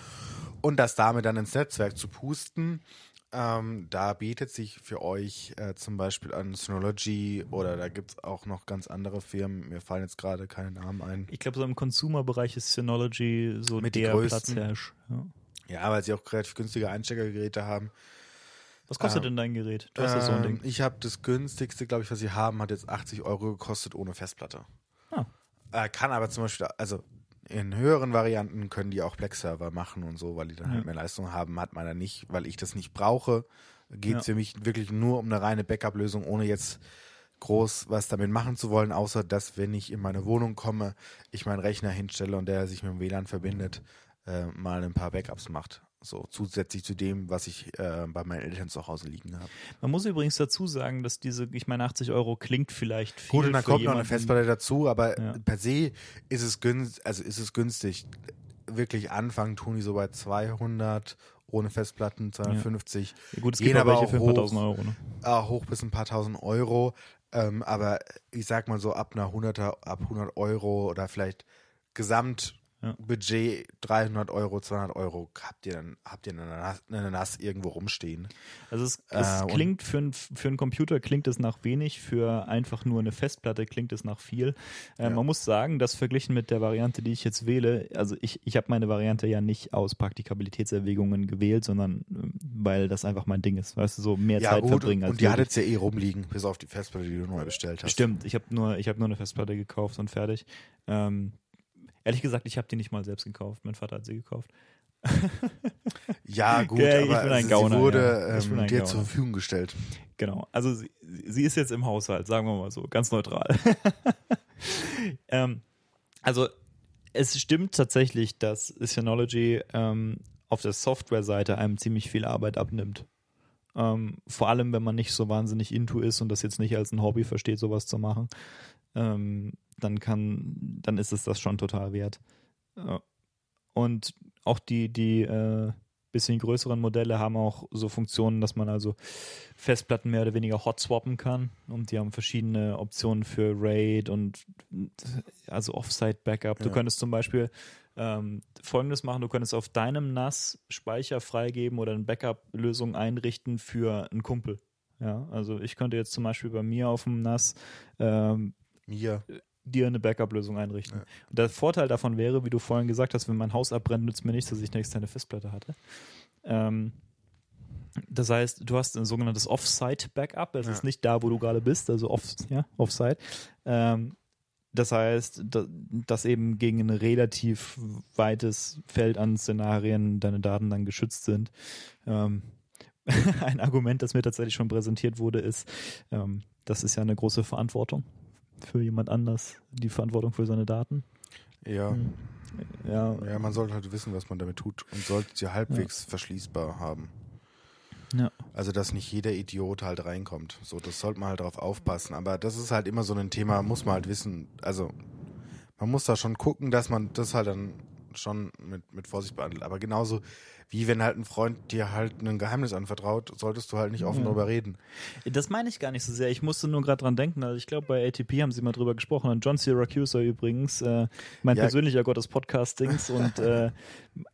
A: und das damit dann ins Netzwerk zu pusten. Ähm, da bietet sich für euch äh, zum Beispiel an Synology oder da gibt's auch noch ganz andere Firmen. Mir fallen jetzt gerade keine Namen ein.
B: Ich glaube, so im Consumer-Bereich ist Synology so
A: Mit
B: der
A: größten.
B: Platzhirsch. Ja.
A: Ja, weil sie auch relativ günstige Einsteckergeräte haben.
B: Was kostet
A: Ähm,
B: denn dein Gerät? Du hast ja so ein
A: Ähm,
B: Ding.
A: Ich habe das günstigste, glaube ich, was sie haben, hat jetzt 80 Euro gekostet ohne Festplatte.
B: Ah.
A: Äh, kann aber zum Beispiel, also in höheren Varianten können die auch Black-Server machen und so, weil die dann
B: Ja.
A: halt mehr Leistung haben, hat meiner nicht, weil ich das nicht brauche. Geht es
B: Ja.
A: für mich wirklich nur um eine reine Backup-Lösung, ohne jetzt groß was damit machen zu wollen, außer dass, wenn ich in meine Wohnung komme, ich meinen Rechner hinstelle und der sich mit dem WLAN verbindet, äh, mal ein paar Backups macht. So zusätzlich zu dem, was ich äh, bei meinen Eltern zu Hause liegen habe.
B: Man muss übrigens dazu sagen, dass diese, ich meine, 80 Euro klingt vielleicht viel.
A: Gut, und dann kommt noch eine
B: jemanden-
A: Festplatte dazu, aber
B: Ja.
A: per se ist es günstig, also ist es günstig. Wirklich anfangen tun die so bei 200 ohne Festplatten, 250,
B: Ja, gut, es
A: gehen
B: gibt
A: aber
B: welche
A: auch
B: für ein paar
A: hoch.
B: tausend Euro. Ne?
A: äh, hoch bis ein paar tausend Euro. Ähm, aber ich sag mal so ab einer 100er, ab 100 Euro oder vielleicht Gesamtbudget 300 Euro, 200 Euro habt ihr dann habt ihr eine NAS, irgendwo rumstehen.
B: Also es, es
A: Äh,
B: klingt für, ein, für einen Computer klingt es nach wenig, für einfach nur eine Festplatte klingt es nach viel. Äh,
A: Ja.
B: Man muss sagen, dass verglichen mit der Variante, die ich jetzt wähle, also ich, ich habe meine Variante ja nicht aus Praktikabilitätserwägungen gewählt, sondern ähm, weil das einfach mein Ding ist. Weißt du, so mehr
A: Ja
B: Zeit
A: gut,
B: verbringen als
A: und die hattet ja eh rumliegen, bis auf die Festplatte, die du neu bestellt hast.
B: Stimmt, ich habe nur, ich hab nur eine Festplatte gekauft und fertig. Ähm, ehrlich gesagt, ich habe die nicht mal selbst gekauft. Mein Vater hat sie gekauft.
A: Ja gut,
B: ich
A: aber
B: bin ein
A: sie
B: Gauner,
A: wurde
B: ja.
A: Ähm, dir
B: Gauner.
A: zur Verfügung gestellt.
B: Genau. Also sie, sie ist jetzt im Haushalt, sagen wir mal so, ganz neutral. ähm, also es stimmt tatsächlich, dass Synology ähm, auf der Software-Seite einem ziemlich viel Arbeit abnimmt. Ähm, vor allem, wenn man nicht so wahnsinnig into ist und das jetzt nicht als ein Hobby versteht, sowas zu machen, ähm, dann kann, dann ist es das schon total wert. Äh, und auch die, die äh, bisschen größeren Modelle haben auch so Funktionen, dass man also Festplatten mehr oder weniger hot swappen kann und die haben verschiedene Optionen für RAID und also Offsite-Backup. Du
A: Ja.
B: könntest zum Beispiel ähm, folgendes machen, du könntest auf deinem NAS Speicher freigeben oder eine Backup-Lösung einrichten für einen Kumpel. Ja, also ich könnte jetzt zum Beispiel bei mir auf dem NAS ähm,
A: Mir.
B: Dir eine Backup-Lösung einrichten.
A: Ja.
B: Und der Vorteil davon wäre, wie du vorhin gesagt hast, wenn mein Haus abbrennt, nützt mir nichts, dass ich eine externe Festplatte hatte. Ähm, das heißt, du hast ein sogenanntes Off-Site-Backup. Das
A: Ja.
B: ist nicht da, wo du gerade bist, also off, ja, Off-Site. Ähm, das heißt, da, dass eben gegen ein relativ weites Feld an Szenarien deine Daten dann geschützt sind. Ähm, ein Argument, das mir tatsächlich schon präsentiert wurde, ist, ähm, das ist ja eine große Verantwortung für jemand anders, die Verantwortung für seine Daten.
A: Ja.
B: Mhm. Ja,
A: ja, man sollte halt wissen, was man damit tut und sollte sie halbwegs verschließbar haben.
B: ja.
A: Also, dass nicht jeder Idiot halt reinkommt. So, das sollte man halt drauf aufpassen. Aber das ist halt immer so ein Thema, muss man halt wissen. Also, man muss da schon gucken, dass man das halt dann schon mit, mit Vorsicht behandelt. Aber genauso wie wenn halt ein Freund dir halt ein Geheimnis anvertraut, solltest du halt nicht offen
B: Ja.
A: darüber reden.
B: Das meine ich gar nicht so sehr. Ich musste nur gerade dran denken. Also ich glaube, bei ATP haben sie mal drüber gesprochen. Und John Syracuse übrigens, äh, mein
A: Ja.
B: persönlicher Gott des Podcastings und äh,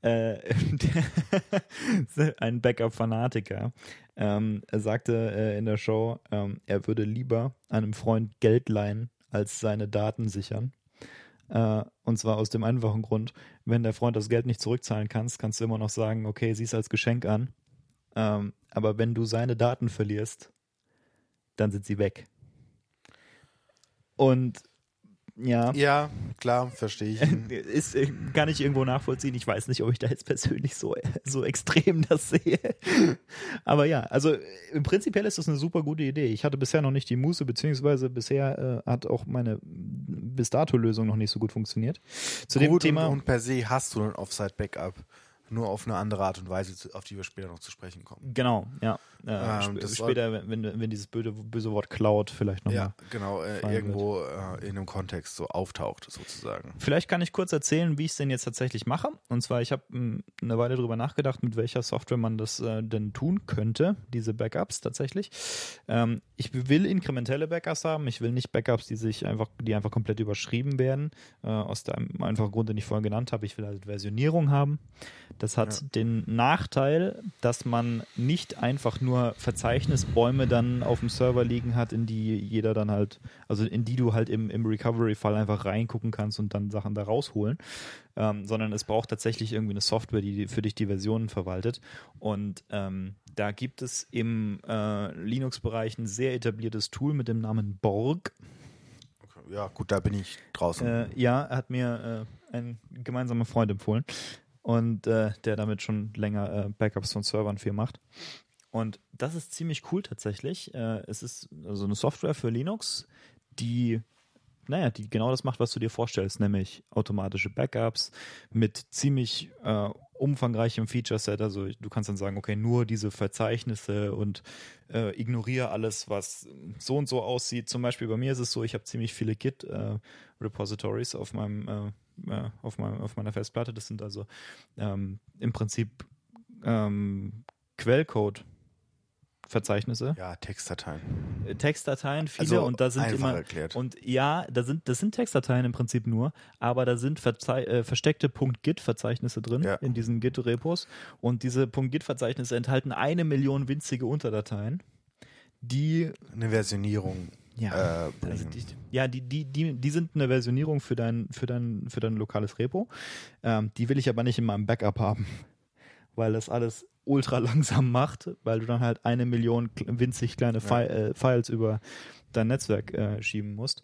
B: äh, ein Backup-Fanatiker, ähm, er sagte äh, in der Show, ähm, er würde lieber einem Freund Geld leihen, als seine Daten sichern. Äh, und zwar aus dem einfachen Grund, wenn der Freund das Geld nicht zurückzahlen kannst, kannst du immer noch sagen, okay, sieh es als Geschenk an. Ähm, aber wenn du seine Daten verlierst, dann sind sie weg. Und ja,
A: Ja, klar, verstehe ich.
B: ist, äh, kann ich irgendwo nachvollziehen. Ich weiß nicht, ob ich da jetzt persönlich so, so extrem das sehe. Aber ja, also äh, im Prinzipiell ist das eine super gute Idee. Ich hatte bisher noch nicht die Muße, beziehungsweise bisher äh, hat auch meine bis dato Lösung noch nicht so gut funktioniert. Zu dem
A: Gut,
B: Thema.
A: Und, und per se hast du ein Offside-Backup. Nur auf eine andere Art und Weise, auf die wir später noch zu sprechen kommen.
B: Genau, ja. Äh,
A: Ähm,
B: sp später, wenn, wenn, wenn dieses böse, böse Wort Cloud vielleicht nochmal.
A: Ja, genau, äh, irgendwo äh, in einem Kontext so auftaucht, sozusagen.
B: Vielleicht kann ich kurz erzählen, wie ich es denn jetzt tatsächlich mache. Und zwar, ich habe mh, eine Weile drüber nachgedacht, mit welcher Software man das äh, denn tun könnte, diese Backups tatsächlich. Ähm, ich will inkrementelle Backups haben. Ich will nicht Backups, die sich einfach, die einfach komplett überschrieben werden. Äh, aus dem einfachen Grund, den ich vorhin genannt habe. Ich will halt Versionierung haben. Das hat
A: Ja.
B: den Nachteil, dass man nicht einfach nur Verzeichnisbäume dann auf dem Server liegen hat, in die jeder dann halt, also in die du halt im, im Recovery-Fall einfach reingucken kannst und dann Sachen da rausholen, ähm, sondern es braucht tatsächlich irgendwie eine Software, die für dich die Versionen verwaltet. Und ähm, da gibt es im äh, Linux-Bereich ein sehr etabliertes Tool mit dem Namen Borg.
A: Okay, Ja, gut, da bin ich draußen.
B: Äh, ja, hat mir äh, ein gemeinsamer Freund empfohlen und äh, der damit schon länger äh, Backups von Servern viel macht. Und das ist ziemlich cool tatsächlich. Äh, es ist also eine Software für Linux, die naja, die genau das macht, was du dir vorstellst, nämlich automatische Backups mit ziemlich äh, umfangreichem Feature-Set. Also du kannst dann sagen, okay, nur diese Verzeichnisse und äh, ignoriere alles, was so und so aussieht. Zum Beispiel bei mir ist es so, ich habe ziemlich viele Git-Repositories auf meinem äh, äh, auf, meinem, auf meiner Festplatte. Das sind also ähm, im Prinzip ähm, Quellcode. Verzeichnisse,
A: ja, Textdateien.
B: äh, Textdateien, viele
A: Also
B: und da sind
A: einfach
B: immer
A: erklärt.
B: und ja, da sind das sind Textdateien im Prinzip nur, aber da sind Verzei äh, versteckte .git-Verzeichnisse drin
A: Ja.
B: in diesen Git-Repos und diese .git-Verzeichnisse enthalten eine Million winzige Unterdateien, die
A: Eine Versionierung
B: ja,
A: äh,
B: also
A: bringen.
B: die, ja, die, die, die, die sind eine Versionierung für dein, für dein, für dein lokales Repo. Ähm, die will ich aber nicht in meinem Backup haben, weil das alles ultra langsam macht, weil du dann halt eine Million winzig kleine Fi äh, Files über dein Netzwerk äh, schieben musst.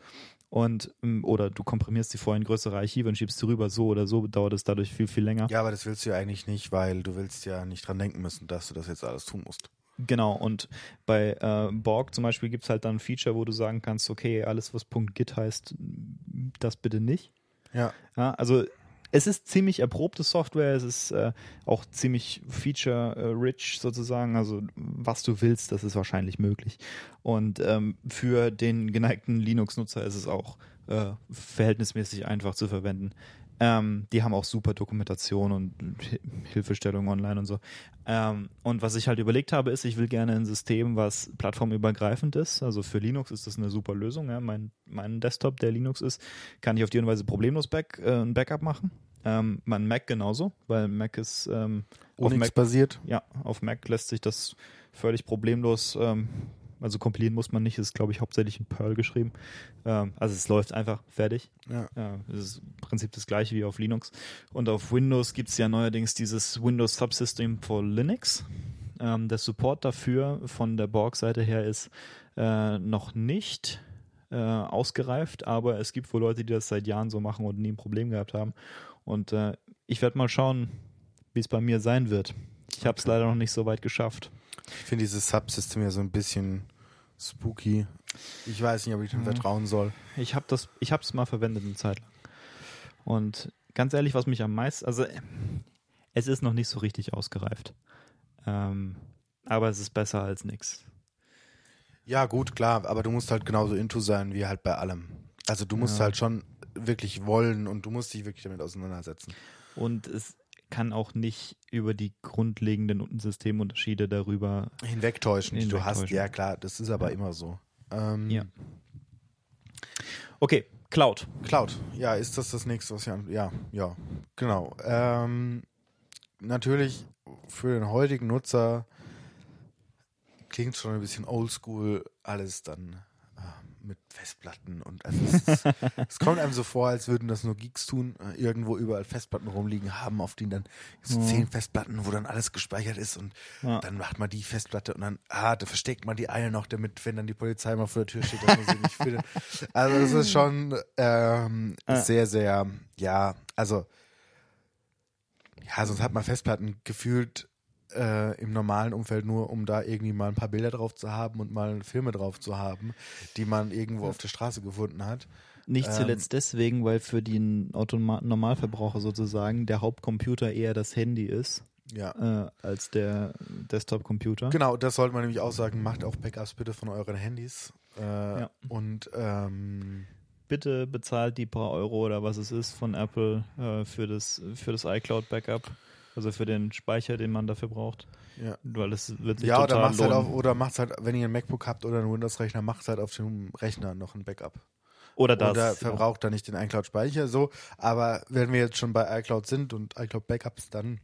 B: Und, ähm, oder du komprimierst die vorhin größere Archive und schiebst sie rüber, so oder so dauert es dadurch viel, viel länger.
A: Ja, aber das willst du ja eigentlich nicht, weil du willst ja nicht dran denken müssen, dass du das jetzt alles tun musst.
B: Genau, und bei äh, Borg zum Beispiel gibt es halt dann ein Feature, wo du sagen kannst, okay, alles was .git heißt, das bitte nicht.
A: Ja,
B: Ja, also es ist ziemlich erprobte Software, es ist äh, auch ziemlich feature-rich sozusagen, also was du willst, das ist wahrscheinlich möglich. Und ähm, für den geneigten Linux-Nutzer ist es auch äh, verhältnismäßig einfach zu verwenden. Ähm, die haben auch super Dokumentation und Hi- Hilfestellung online und so. Ähm, und was ich halt überlegt habe, ist, ich will gerne ein System, was plattformübergreifend ist. Also für Linux ist das eine super Lösung. Ja. Mein, mein Desktop, der Linux ist, kann ich auf die Weise problemlos back, äh, ein Backup machen. Ähm, mein Mac genauso, weil Mac ist ähm, auf Mac,
A: Unix-basiert.
B: ja, auf Mac lässt sich das völlig problemlos, ähm, also kompilieren muss man nicht, ist glaube ich hauptsächlich in Perl geschrieben. Ähm, also es läuft einfach fertig.
A: Ja.
B: Ja, das ist im Prinzip das gleiche wie auf Linux. Und auf Windows gibt es ja neuerdings dieses Windows Subsystem for Linux. Ähm, der Support dafür von der Borg-Seite her ist äh, noch nicht äh, ausgereift, aber es gibt wohl Leute, die das seit Jahren so machen und nie ein Problem gehabt haben. Und äh, ich werde mal schauen, wie es bei mir sein wird. Ich habe es leider noch nicht so weit geschafft.
A: Ich finde dieses Subsystem ja so ein bisschen spooky. Ich weiß nicht, ob ich dem
B: Mhm.
A: vertrauen soll.
B: Ich habe das, ich habe es mal verwendet eine Zeit lang. Und ganz ehrlich, was mich am meisten, also es ist noch nicht so richtig ausgereift. Ähm, aber es ist besser als nix.
A: Ja, gut, klar, aber du musst halt genauso into sein wie halt bei allem. Also du musst
B: Ja.
A: halt schon wirklich wollen und du musst dich wirklich damit auseinandersetzen.
B: und es kann auch nicht über die grundlegenden Systemunterschiede darüber
A: Hinwegtäuschen, die du hast. Ja, klar, das ist aber immer so. Ähm,
B: Ja. Okay, Cloud.
A: Cloud, ja, ist das das nächste, was wir an. Ja, ja, genau. Ähm, natürlich für den heutigen Nutzer klingt schon ein bisschen oldschool, alles dann mit Festplatten und also es, ist, es kommt einem so vor, als würden das nur Geeks tun, äh, irgendwo überall Festplatten rumliegen haben, auf denen dann so
B: Ja.
A: zehn Festplatten, wo dann alles gespeichert ist und
B: Ja.
A: dann macht man die Festplatte und dann, ah, da versteckt man die Eier noch, damit, wenn dann die Polizei mal vor der Tür steht, dass man sie nicht findet. Also es ist schon ähm,
B: Ah.
A: sehr, sehr, ja, also ja, sonst hat man Festplatten gefühlt äh, im normalen Umfeld nur, um da irgendwie mal ein paar Bilder drauf zu haben und mal Filme drauf zu haben, die man irgendwo auf der Straße gefunden hat.
B: Nicht
A: Ähm,
B: zuletzt deswegen, weil für den Automa Normalverbraucher sozusagen der Hauptcomputer eher das Handy ist
A: Ja.
B: äh, als der Desktop-Computer.
A: Genau, das sollte man nämlich auch sagen. Macht auch Backups bitte von euren Handys. Äh,
B: Ja.
A: Und ähm,
B: Bitte bezahlt die paar Euro oder was es ist von Apple äh, für das für das iCloud Backup, also für den Speicher, den man dafür braucht,
A: ja.
B: weil das wird sich
A: Ja, oder
B: total
A: macht's halt
B: lohnen.
A: auf, oder macht's halt, wenn ihr ein MacBook habt oder einen Windows-Rechner, macht's halt auf dem Rechner noch ein Backup.
B: oder das.
A: oder
B: ja.
A: verbraucht dann nicht den iCloud-Speicher. So, aber wenn wir jetzt schon bei iCloud sind und iCloud-Backups, dann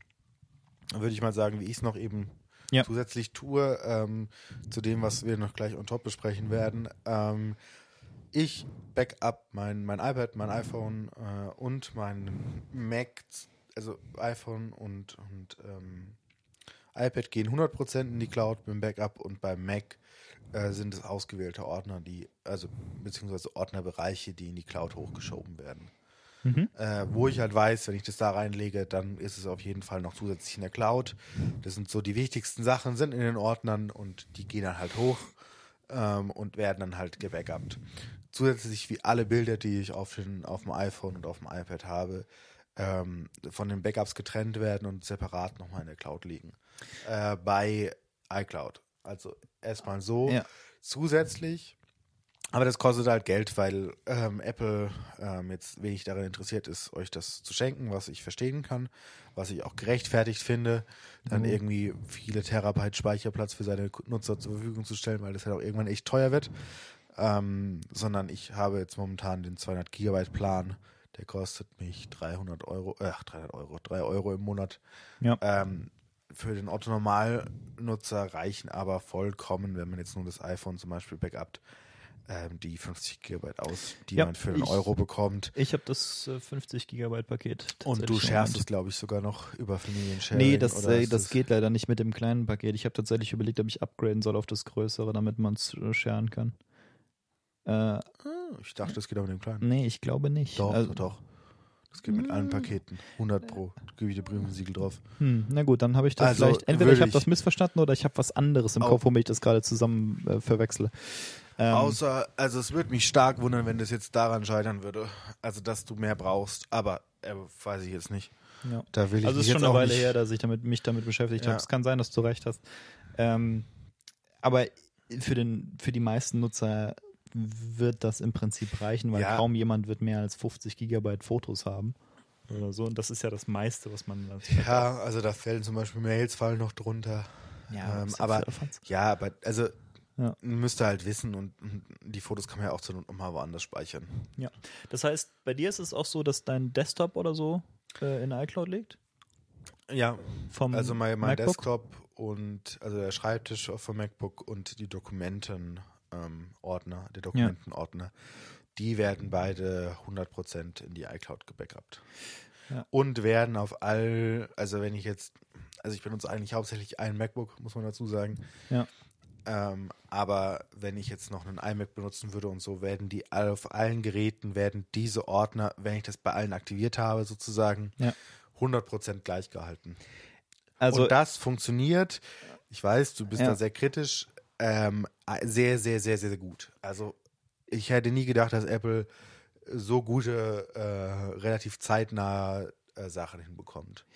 A: würde ich mal sagen, wie ich es noch eben
B: Ja.
A: zusätzlich tue, ähm, zu dem, was wir noch gleich on top besprechen werden. Ähm, ich backup mein, mein iPad, mein iPhone äh, und mein Mac, also iPhone und, und ähm, iPad gehen 100% in die Cloud beim Backup und beim Mac äh, sind es ausgewählte Ordner, die, also beziehungsweise Ordnerbereiche, die in die Cloud hochgeschoben werden.
B: Mhm.
A: Äh, wo ich halt weiß, wenn ich das da reinlege, dann ist es auf jeden Fall noch zusätzlich in der Cloud. Das sind so die wichtigsten Sachen, sind in den Ordnern und die gehen dann halt hoch ähm, und werden dann halt gebackupt. Zusätzlich wie alle Bilder, die ich auf, den, auf dem iPhone und auf dem iPad habe, ähm, von den Backups getrennt werden und separat nochmal in der Cloud liegen. Äh, bei iCloud. Also erstmal so.
B: Ja.
A: Zusätzlich, aber das kostet halt Geld, weil ähm, Apple ähm, jetzt wenig daran interessiert ist, euch das zu schenken, was ich verstehen kann, was ich auch gerechtfertigt finde, dann
B: Mhm.
A: irgendwie viele Terabyte Speicherplatz für seine Nutzer zur Verfügung zu stellen, weil das halt auch irgendwann echt teuer wird. Ähm, sondern ich habe jetzt momentan den 200 Gigabyte Plan, der kostet mich 300 Euro, äh, ach, 300 Euro, 3 Euro im Monat.
B: Ja.
A: Ähm, für den Otto-Normalnutzer reichen aber vollkommen, wenn man jetzt nur das iPhone zum Beispiel backupt, ähm, die 50 Gigabyte aus, die
B: Ja,
A: man für einen
B: ich-
A: Euro bekommt.
B: Ich habe das äh, 50 Gigabyte Paket.
A: Und du
B: Moment.
A: es, glaube ich, sogar noch über Familiensharing.
B: Nee, das, äh, das geht leider nicht mit dem kleinen Paket. Ich habe tatsächlich überlegt, ob ich upgraden soll auf das größere, damit man es äh, sharen kann. Äh,
A: ich dachte, das geht auch mit dem kleinen.
B: nee, ich glaube nicht.
A: Doch,
B: also,
A: doch. Das geht mit allen Paketen. 100 pro. Da gebe ich dir Briefsiegel drauf.
B: Hm, na gut, dann habe ich das
A: Also,
B: vielleicht, entweder ich habe das missverstanden oder ich habe was anderes im Kopf, womit ich das gerade zusammen äh, verwechsle. Ähm,
A: Außer, also es würde mich stark wundern, wenn das jetzt daran scheitern würde. Also, dass du mehr brauchst. Aber äh, weiß ich jetzt nicht.
B: ja.
A: Da will ich
B: Also es ist schon eine Weile her, dass ich damit, mich damit beschäftigt
A: Ja.
B: habe. Es kann sein, dass du recht hast. Ähm, aber für, den, für die meisten Nutzer wird das im Prinzip reichen, weil
A: Ja.
B: kaum jemand wird mehr als 50 Gigabyte Fotos haben. Oder so. Und das ist ja das meiste, was man als
A: Ja, also da fällen zum Beispiel Mails fallen noch drunter.
B: Ja,
A: ähm, aber ja, aber also
B: Ja.
A: müsste halt wissen und die Fotos kann man ja auch zu mal woanders speichern.
B: Ja. Das heißt, bei dir ist es auch so, dass dein Desktop oder so äh, in iCloud liegt?
A: Ja,
B: Vom
A: also mein, mein? Desktop und also der Schreibtisch vom MacBook und die Dokumenten ähm, Ordner, der Dokumentenordner, die werden beide 100% in die iCloud gebackupt.
B: Ja.
A: Und werden auf all, also wenn ich jetzt, also ich benutze eigentlich hauptsächlich ein MacBook, muss man dazu sagen.
B: Ja.
A: Ähm, aber wenn ich jetzt noch einen iMac benutzen würde und so, werden die auf allen Geräten, werden diese Ordner, wenn ich das bei allen aktiviert habe, sozusagen,
B: Ja.
A: 100% gleich gehalten.
B: Also,
A: und das funktioniert, ich weiß, du bist
B: Ja.
A: da sehr kritisch, ähm, sehr, sehr, sehr, sehr gut. Also ich hätte nie gedacht, dass Apple so gute, äh, relativ zeitnahe äh, Sachen hinbekommt.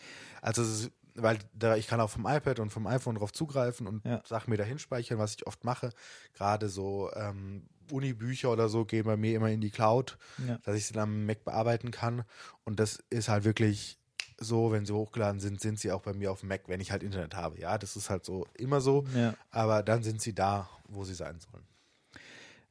A: Also ist, weil da, ich kann auch vom iPad und vom iPhone drauf zugreifen und
B: Ja.
A: Sachen mir da hinspeichern, was ich oft mache. Gerade so ähm, Uni-Bücher oder so gehen bei mir immer in die Cloud,
B: ja.
A: dass ich sie dann am Mac bearbeiten kann. Und das ist halt wirklich so, wenn sie hochgeladen sind, sind sie auch bei mir auf dem Mac, wenn ich halt Internet habe. Ja, das ist halt so immer so.
B: Ja.
A: Aber dann sind sie da, wo sie sein sollen.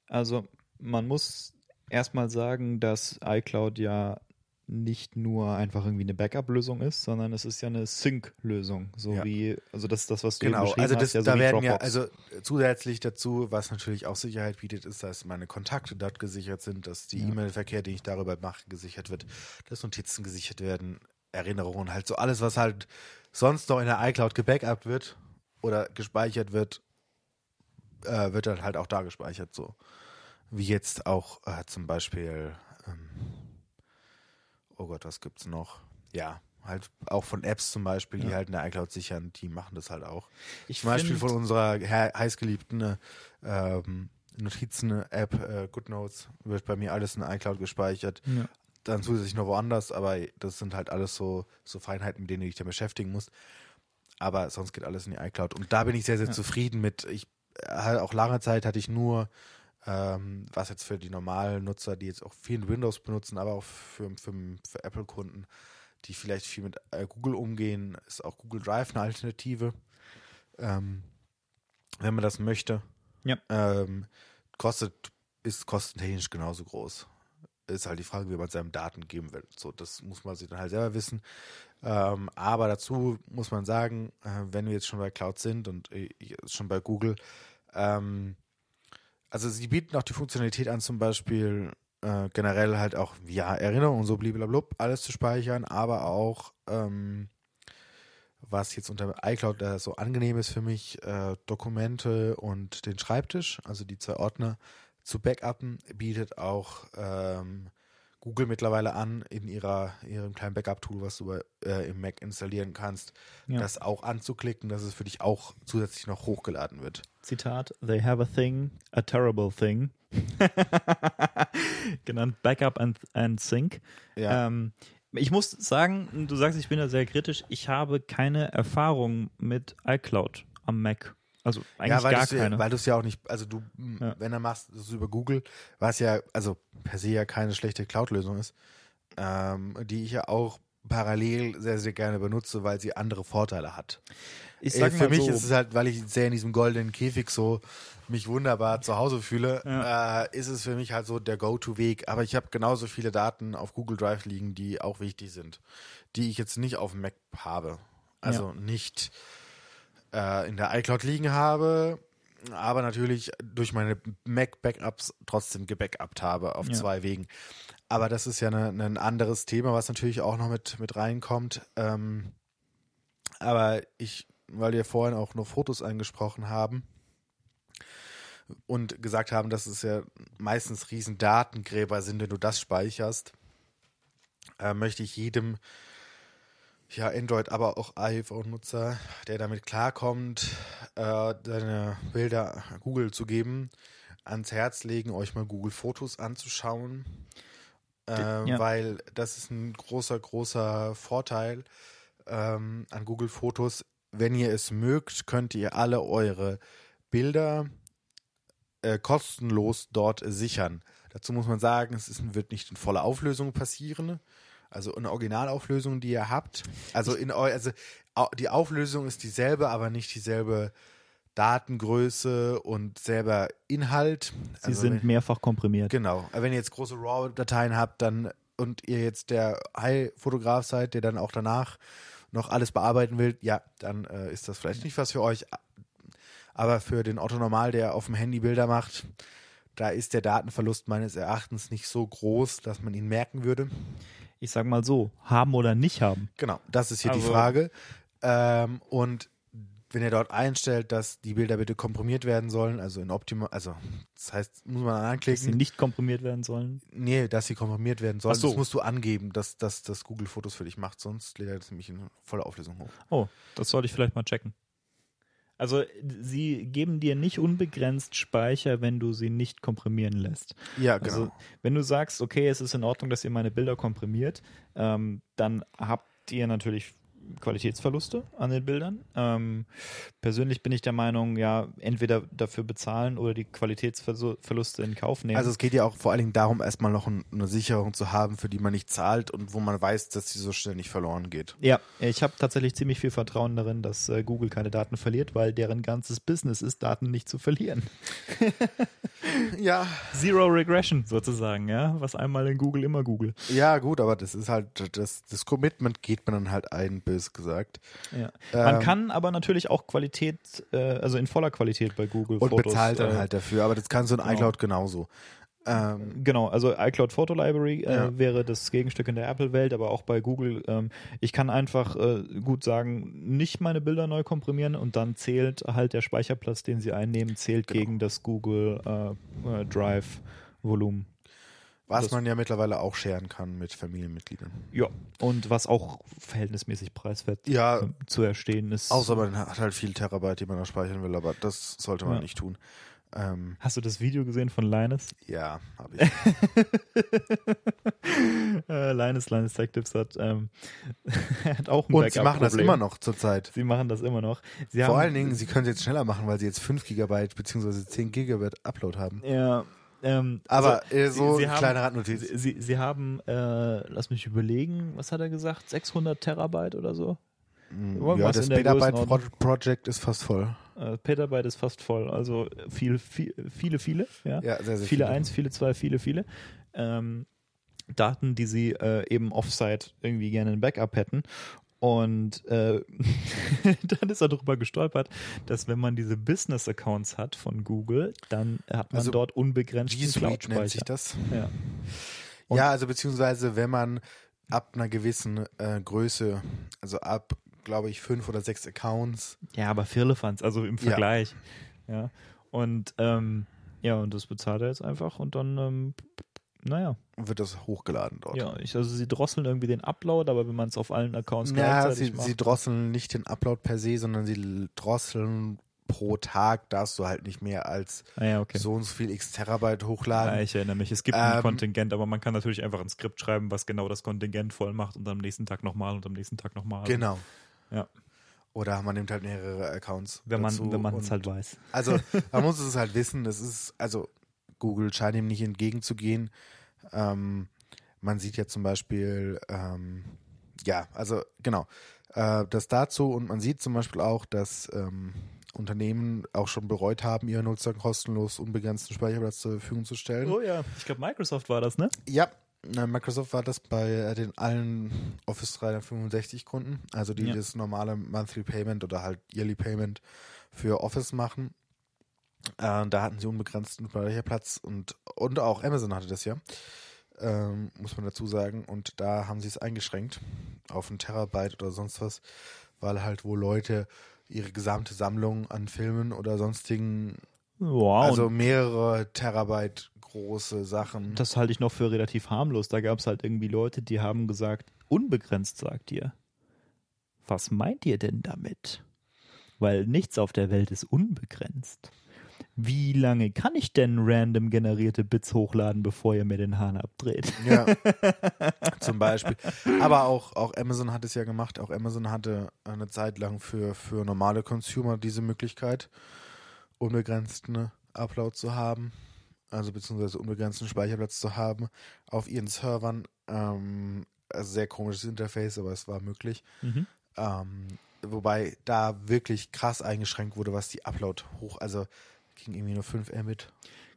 B: Also man muss erstmal sagen, dass iCloud ja nicht nur einfach irgendwie eine Backup-Lösung ist, sondern es ist ja eine Sync-Lösung. So
A: Ja.
B: wie, also das ist das, was du
A: Genau,
B: beschrieben
A: also
B: hast,
A: das,
B: ja, so
A: da werden ja,
B: Dropbox.
A: also zusätzlich dazu, was natürlich auch Sicherheit bietet, ist, dass meine Kontakte dort gesichert sind, dass die
B: Ja.
A: E-Mail-Verkehr, den ich darüber mache, gesichert wird, dass Notizen gesichert werden, Erinnerungen, halt so alles, was halt sonst noch in der iCloud gebackupt wird oder gespeichert wird, äh, wird dann halt auch da gespeichert, so. Wie jetzt auch äh, zum Beispiel, ähm, oh Gott, was gibt's noch? Ja, halt auch von Apps zum Beispiel, die
B: Ja.
A: halt in der iCloud sichern, die machen das halt auch.
B: ich
A: Zum Beispiel von unserer he- heißgeliebten äh, ähm, Notizen-App äh, GoodNotes wird bei mir alles in iCloud gespeichert.
B: Ja.
A: Dann zusätzlich noch woanders, aber das sind halt alles so, so Feinheiten, mit denen du dich dann beschäftigen musst. Aber sonst geht alles in die iCloud. Und da bin ich sehr, sehr
B: Ja.
A: zufrieden mit. Ich äh, auch lange Zeit hatte ich nur, ähm, was jetzt für die normalen Nutzer, die jetzt auch viel Windows benutzen, aber auch für, für, für Apple-Kunden, die vielleicht viel mit äh, Google umgehen, ist auch Google Drive eine Alternative. Ähm, wenn man das möchte.
B: Ja.
A: Ähm, kostet, ist kostentechnisch genauso groß. Ist halt die Frage, wie man seinem Daten geben will. So, das muss man sich dann halt selber wissen. Ähm, aber dazu muss man sagen, äh, wenn wir jetzt schon bei Cloud sind und äh, schon bei Google, ähm, also sie bieten auch die Funktionalität an, zum Beispiel äh, generell halt auch ja Erinnerungen und so blablabla, alles zu speichern, aber auch ähm, was jetzt unter iCloud äh, so angenehm ist für mich, äh, Dokumente und den Schreibtisch, also die zwei Ordner zu backuppen, bietet auch ähm, Google mittlerweile an in ihrer ihrem kleinen Backup-Tool, was du äh, im Mac installieren kannst,
B: Ja.
A: das auch anzuklicken, dass es für dich auch zusätzlich noch hochgeladen wird.
B: Zitat, they have a thing, a terrible thing. Genannt Backup and, and Sync.
A: Ja.
B: Ähm, ich muss sagen, du sagst, ich bin da sehr kritisch. Ich habe keine Erfahrung mit iCloud am Mac. Also eigentlich
A: ja,
B: gar
A: ja,
B: keine.
A: weil du es ja auch nicht, also du,
B: Ja.
A: wenn du machst, das ist über Google, was ja, also per se ja keine schlechte Cloud-Lösung ist, ähm, die ich ja auch parallel sehr, sehr gerne benutze, weil sie andere Vorteile hat.
B: ich
A: Äh,
B: sag
A: Für
B: mal
A: mich
B: so,
A: ist es halt, weil ich sehr in diesem goldenen Käfig so mich wunderbar zu Hause fühle, äh, ist es für mich halt so der Go-To-Weg. Aber ich habe genauso viele Daten auf Google Drive liegen, die auch wichtig sind, die ich jetzt nicht auf dem Mac habe. Also nicht äh, in der iCloud liegen habe, aber natürlich durch meine Mac-Backups trotzdem gebackupt habe auf
B: Ja.
A: zwei Wegen. Aber das ist ja ne- ein anderes Thema, was natürlich auch noch mit, mit reinkommt. Ähm, aber ich, weil wir vorhin auch nur Fotos angesprochen haben und gesagt haben, dass es ja meistens riesen Datengräber sind, wenn du das speicherst, äh, möchte ich jedem ja, Android, aber auch iPhone-Nutzer, der damit klarkommt, äh, seine Bilder Google zu geben, ans Herz legen, euch mal Google Fotos anzuschauen. Äh,
B: ja.
A: Weil das ist ein großer, großer Vorteil ähm, an Google Fotos. Wenn ihr es mögt, könnt ihr alle eure Bilder äh, kostenlos dort sichern. Dazu muss man sagen, es ist, wird nicht in voller Auflösung passieren. Also eine Originalauflösung, die ihr habt. Also, in also die Auflösung ist dieselbe, aber nicht dieselbe Datengröße und selber Inhalt.
B: sie
A: also
B: sind
A: wenn-
B: mehrfach komprimiert.
A: Genau. Wenn ihr jetzt große RAW-Dateien habt, dann und ihr jetzt der High-Fotograf seid, der dann auch danach noch alles bearbeiten will, ja, dann äh, ist das vielleicht nicht was für euch. Aber für den Otto Normal, der auf dem Handy Bilder macht, da ist der Datenverlust meines Erachtens nicht so groß, dass man ihn merken würde.
B: Ich sag mal so, haben oder nicht haben.
A: Genau, das ist hier die
B: Also-
A: Frage. Ähm, und wenn ihr dort einstellt, dass die Bilder bitte komprimiert werden sollen, also in optimal, also das heißt, muss man
B: Dass sie
A: anklicken,
B: nicht komprimiert werden sollen.
A: nee, dass sie komprimiert werden sollen.
B: Ach so.
A: Das musst du angeben, dass, dass das Google Fotos für dich macht, sonst lädt er das nämlich in voller Auflösung hoch.
B: Oh, das sollte ich vielleicht mal checken. Also, sie geben dir nicht unbegrenzt Speicher, wenn du sie nicht komprimieren lässt.
A: Ja, genau.
B: Also, wenn du sagst, okay, es ist in Ordnung, dass ihr meine Bilder komprimiert, ähm, dann habt ihr natürlich Qualitätsverluste an den Bildern. Ähm, persönlich bin ich der Meinung, ja, entweder dafür bezahlen oder die Qualitätsverluste in Kauf nehmen.
A: Also es geht ja auch vor allen Dingen darum, erstmal noch ein, eine Sicherung zu haben, für die man nicht zahlt und wo man weiß, dass sie so schnell nicht verloren geht.
B: ja, ich habe tatsächlich ziemlich viel Vertrauen darin, dass äh, Google keine Daten verliert, weil deren ganzes Business ist, Daten nicht zu verlieren.
A: Ja.
B: Zero Regression sozusagen, ja. Was einmal in Google, immer Google.
A: Ja, gut, aber das ist halt, das, das Commitment geht man dann halt ein, bös gesagt.
B: Ja. Man
A: Ähm,
B: kann aber natürlich auch Qualität, äh, also in voller Qualität bei Google
A: Und
B: Fotos,
A: bezahlt dann
B: äh,
A: halt dafür, aber das kannst du in
B: genau.
A: iCloud genauso. Ähm,
B: Genau, also iCloud Photo Library äh,
A: Ja.
B: wäre das Gegenstück in der Apple-Welt, aber auch bei Google. Ähm, ich kann einfach äh, gut sagen, nicht meine Bilder neu komprimieren und dann zählt halt der Speicherplatz, den sie einnehmen, zählt
A: Genau.
B: gegen das Google äh, äh, Drive Volumen.
A: Was man ja mittlerweile auch scheren kann mit Familienmitgliedern.
B: Ja. Und was auch verhältnismäßig preiswert
A: Ja,
B: äh, zu erstehen ist.
A: außer man hat halt viel Terabyte, die man da speichern will, aber das sollte man
B: Ja.
A: nicht tun. Ähm,
B: Hast du das Video gesehen von Linus?
A: ja, habe ich.
B: äh, Linus, Linus Tech Tips hat, ähm, hat auch ein
A: Und sie machen das immer noch zurzeit.
B: Sie machen das immer noch. Sie
A: Vor
B: haben,
A: allen Dingen, sie können es jetzt schneller machen, weil sie jetzt 5 Gigabyte bzw. 10 Gigabyte Upload haben.
B: Ja, ähm,
A: Aber
B: also,
A: so
B: sie,
A: eine kleine Randnotiz.
B: Sie, sie, sie haben, äh, lass mich überlegen, was hat er gesagt? 600 Terabyte oder so?
A: Mm,
B: irgendwas
A: Ja, das
B: in
A: Petabyte Pro. Project ist fast voll.
B: Äh, Petabyte ist fast voll. Also viel, viel, viele, viele. Ja.
A: Ja, sehr, sehr
B: viele eins, viele zwei, viele, viele. Ähm, Daten, die sie äh, eben offsite irgendwie gerne ein Backup hätten. Und äh, dann ist er darüber gestolpert, dass wenn man diese Business-Accounts hat von Google, dann hat man
A: Also
B: dort unbegrenzten
A: G Suite nennt sich
B: Cloud-Speicher.
A: das.
B: Ja. Und-
A: ja, also beziehungsweise wenn man ab einer gewissen äh, Größe, also ab, glaube ich, fünf oder sechs Accounts,
B: ja, aber Firlefanz, also im
A: Ja.
B: Vergleich. Ja. Und ähm, ja, und das bezahlt er jetzt einfach und dann, ähm, naja,
A: wird das hochgeladen dort.
B: ja, ich, also sie drosseln irgendwie den Upload, aber wenn man es auf allen Accounts
A: Ja,
B: gleichzeitig
A: sie,
B: macht.
A: sie drosseln nicht den Upload per se, sondern sie drosseln pro Tag, darfst du halt nicht mehr als
B: ah, ja, okay.
A: so und so viel x Terabyte
B: Ja,
A: hochladen.
B: ich erinnere mich. Es gibt ein
A: Ähm,
B: Kontingent, aber man kann natürlich einfach ein Skript schreiben, was genau das Kontingent voll macht und am nächsten Tag nochmal und am nächsten Tag nochmal.
A: genau.
B: Ja.
A: Oder man nimmt halt mehrere Accounts.
B: Wenn man wenn man es halt weiß.
A: Also man muss es halt wissen, das ist, also Google scheint ihm nicht entgegenzugehen. Ähm, man sieht ja zum Beispiel, ähm, ja, also genau, äh, das dazu und man sieht zum Beispiel auch, dass ähm, Unternehmen auch schon bereut haben, ihren Nutzern kostenlos unbegrenzten Speicherplatz zur Verfügung zu stellen.
B: Oh ja, ich glaube Microsoft war das, ne?
A: Ja, Microsoft war das bei äh, den allen Office 365 Kunden, also die
B: Ja.
A: das normale Monthly Payment oder halt Yearly Payment für Office machen. Äh, da hatten sie unbegrenzten Speicherplatz und, und auch Amazon hatte das ja, ähm, muss man dazu sagen. Und da haben sie es eingeschränkt auf ein Terabyte oder sonst was, weil halt wo Leute ihre gesamte Sammlung an Filmen oder sonstigen,
B: Wow.
A: also mehrere Terabyte große Sachen.
B: das halte ich noch für relativ harmlos. Da gab es halt irgendwie Leute, die haben gesagt, unbegrenzt, sagt ihr. Was meint ihr denn damit? Weil nichts auf der Welt ist unbegrenzt. Wie lange kann ich denn random generierte Bits hochladen, bevor ihr mir den Hahn abdreht?
A: Ja, zum Beispiel. Aber auch, auch Amazon hat es ja gemacht. Auch Amazon hatte eine Zeit lang für, für normale Consumer diese Möglichkeit, unbegrenzten Upload zu haben. Also beziehungsweise unbegrenzten Speicherplatz zu haben auf ihren Servern. Ähm, also sehr komisches Interface, aber es war möglich.
B: Mhm.
A: Ähm, wobei da wirklich krass eingeschränkt wurde, was die Upload hoch, also ging irgendwie nur 5 Mbit.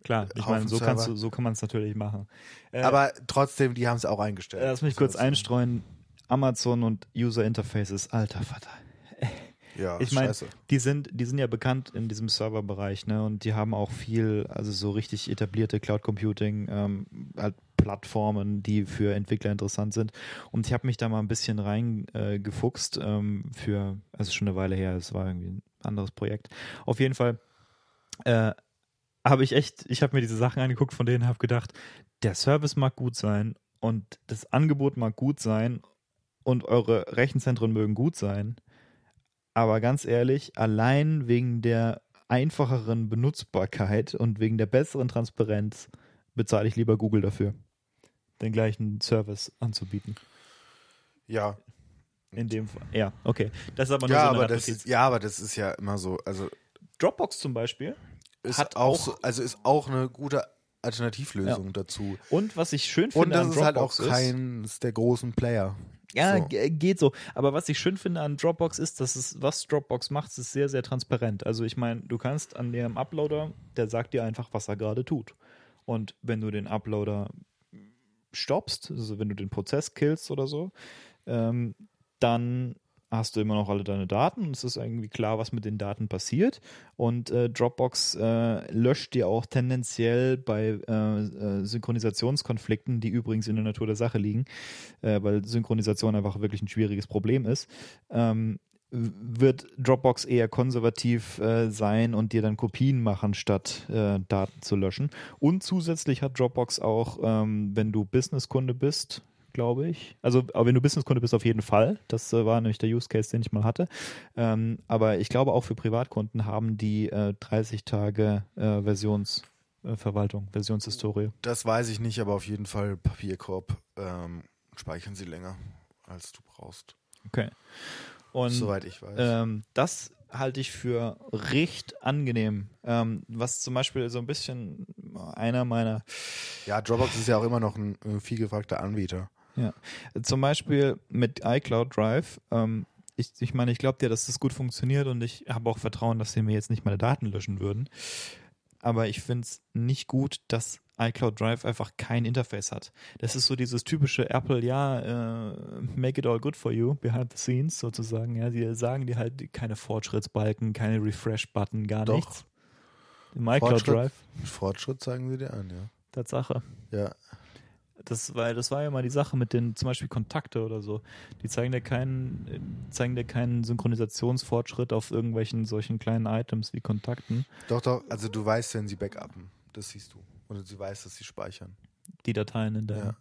B: Klar, ich meine, so, kannst
A: Server.
B: du, so kann man es natürlich machen. Äh,
A: Aber trotzdem, die haben es auch eingestellt.
B: Lass mich kurz
A: sagen.
B: einstreuen. Amazon und User Interfaces, alter Vater.
A: Ja,
B: Ich meine, die sind, die sind ja bekannt in diesem Serverbereich, ne? Und die haben auch viel, also so richtig etablierte Cloud Computing, ähm, halt Plattformen, die für Entwickler interessant sind. Und ich habe mich da mal ein bisschen reingefuchst äh, ähm, für, also schon eine Weile her, es war irgendwie ein anderes Projekt. Auf jeden Fall äh, habe ich echt, ich habe mir diese Sachen angeguckt, von denen habe gedacht, der Service mag gut sein und das Angebot mag gut sein und eure Rechenzentren mögen gut sein. Aber ganz ehrlich, allein wegen der einfacheren Benutzbarkeit und wegen der besseren Transparenz bezahle ich lieber Google dafür, den gleichen Service anzubieten.
A: Ja.
B: In dem Fall. Ja, okay. Das ist aber nur
A: Ja,
B: so eine
A: aber das ist, ja, aber das ist ja immer so. Also
B: Dropbox zum Beispiel.
A: ist
B: Hat
A: auch,
B: auch-
A: so, also ist auch eine gute Alternativlösung dazu.
B: Und was ich schön
A: Und
B: finde
A: das
B: an
A: ist halt auch
B: Dropbox ist,
A: keins der großen Player.
B: Ja,
A: So.
B: ge- geht so. Aber was ich schön finde an Dropbox ist, dass es, was Dropbox macht, ist sehr, sehr transparent. Also ich meine, du kannst an dem Uploader, der sagt dir einfach, was er gerade tut. Und wenn du den Uploader stoppst, also wenn du den Prozess killst oder so, ähm, dann hast du immer noch alle deine Daten und es ist irgendwie klar, was mit den Daten passiert. Und äh, Dropbox äh, löscht dir auch tendenziell bei äh, äh, Synchronisationskonflikten, die übrigens in der Natur der Sache liegen, äh, weil Synchronisation einfach wirklich ein schwieriges Problem ist, ähm, wird Dropbox eher konservativ äh, sein und dir dann Kopien machen, statt äh, Daten zu löschen. Und zusätzlich hat Dropbox auch, ähm, wenn du Businesskunde bist, glaube ich. Also, aber wenn du Businesskunde bist, auf jeden Fall. Das äh, war nämlich der Use Case, den ich mal hatte. Ähm, aber ich glaube, auch für Privatkunden haben die äh, 30 Tage äh, Versionsverwaltung, Versionshistorie.
A: Das weiß ich nicht, aber auf jeden Fall Papierkorb ähm, speichern sie länger, als du brauchst.
B: Okay. Und
A: Soweit ich weiß.
B: Ähm, das halte ich für recht angenehm. Ähm, was zum Beispiel so ein bisschen einer meiner,
A: ja, Dropbox ist ja auch immer noch ein äh, viel gefragter Anbieter.
B: Ja, zum Beispiel mit iCloud Drive. Ähm, ich, ich meine, ich glaube dir, dass das gut funktioniert und ich habe auch Vertrauen, dass sie mir jetzt nicht meine Daten löschen würden. Aber ich finde es nicht gut, dass iCloud Drive einfach kein Interface hat. Das ist so dieses typische Apple, ja, äh, make it all good for you, behind the scenes sozusagen. Ja, die sagen dir halt keine Fortschrittsbalken, keine Refresh-Button, gar
A: Doch.
B: nichts. Im iCloud
A: Fortschritt.
B: Drive,
A: Fortschritt zeigen sie dir an, ja.
B: Tatsache.
A: Ja,
B: Das war, das war ja mal die Sache mit den zum Beispiel Kontakte oder so. Die zeigen dir keinen, zeigen dir keinen Synchronisationsfortschritt auf irgendwelchen solchen kleinen Items wie Kontakten.
A: doch, doch. Also du weißt, wenn sie backuppen. Das siehst du. Oder sie weiß, dass sie speichern.
B: Die Dateien in der.
A: Ja.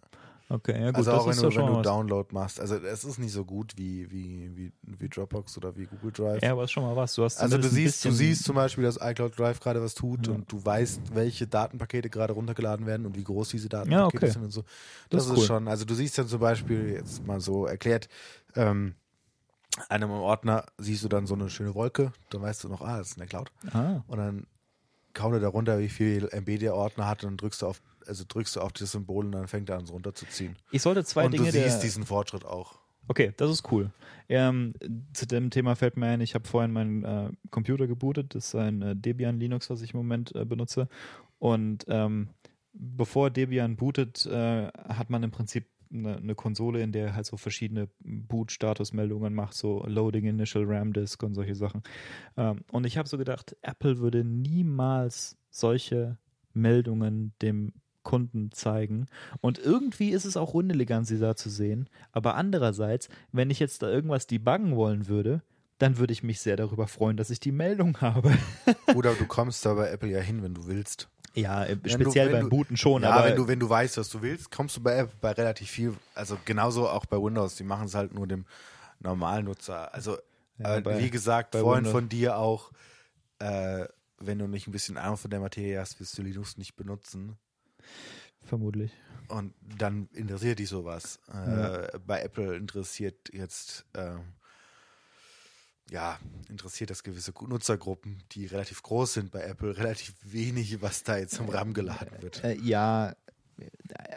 B: Okay, ja gut,
A: also auch wenn du, wenn du. Download machst. Also es ist nicht so gut wie, wie, wie, wie Dropbox oder wie Google Drive.
B: Ja, aber ist schon mal was. Du hast
A: Also du siehst, du siehst zum Beispiel, dass iCloud Drive gerade was tut
B: Ja.
A: und du weißt, welche Datenpakete gerade runtergeladen werden und wie groß diese
B: Ja,
A: Datenpakete
B: okay.
A: sind und so.
B: Das
A: Das,
B: ist
A: ist
B: cool.
A: schon. Also du siehst dann zum Beispiel, jetzt mal so erklärt, ähm, einem Ordner siehst du dann so eine schöne Wolke, dann weißt du noch, ah, das ist in der Cloud.
B: Ah,
A: Und dann kaum du darunter, wie viel MB der Ordner hat und dann drückst du auf, also drückst du auf das Symbol und dann fängt er an, es runterzuziehen.
B: ich sollte zwei
A: und
B: Dinge
A: du siehst diesen Fortschritt auch.
B: Okay, das ist cool. Ähm, zu dem Thema fällt mir ein, ich habe vorhin meinen äh, Computer gebootet. Das ist ein äh, Debian Linux, was ich im Moment äh, benutze. Und ähm, bevor Debian bootet, äh, hat man im Prinzip eine, eine Konsole, in der halt so verschiedene Boot-Statusmeldungen macht, so Loading Initial RAM Disk und solche Sachen. Ähm, und ich habe so gedacht, Apple würde niemals solche Meldungen dem Kunden zeigen. Und irgendwie ist es auch unelegant, sie da zu sehen. Aber andererseits, wenn ich jetzt da irgendwas debuggen wollen würde, dann würde ich mich sehr darüber freuen, dass ich die Meldung habe.
A: Oder du kommst da bei Apple ja hin, wenn du willst.
B: Ja, äh, speziell
A: du,
B: beim
A: du,
B: Booten schon,
A: ja,
B: aber
A: wenn du, wenn du weißt, was du willst, kommst du bei Apple bei relativ viel, also genauso auch bei Windows, die machen es halt nur dem normalen Nutzer. Also,
B: Ja,
A: äh,
B: bei-
A: wie gesagt, vorhin
B: Windows.
A: von dir auch, äh, wenn du nicht ein bisschen Ahnung von der Materie hast, wirst du Linux nicht benutzen.
B: vermutlich.
A: Und dann interessiert dich sowas. Äh,
B: Ja.
A: Bei Apple interessiert jetzt, äh, ja, interessiert das gewisse Nutzergruppen, die relativ groß sind bei Apple, relativ wenig, was da jetzt im RAM geladen wird.
B: Äh, ja,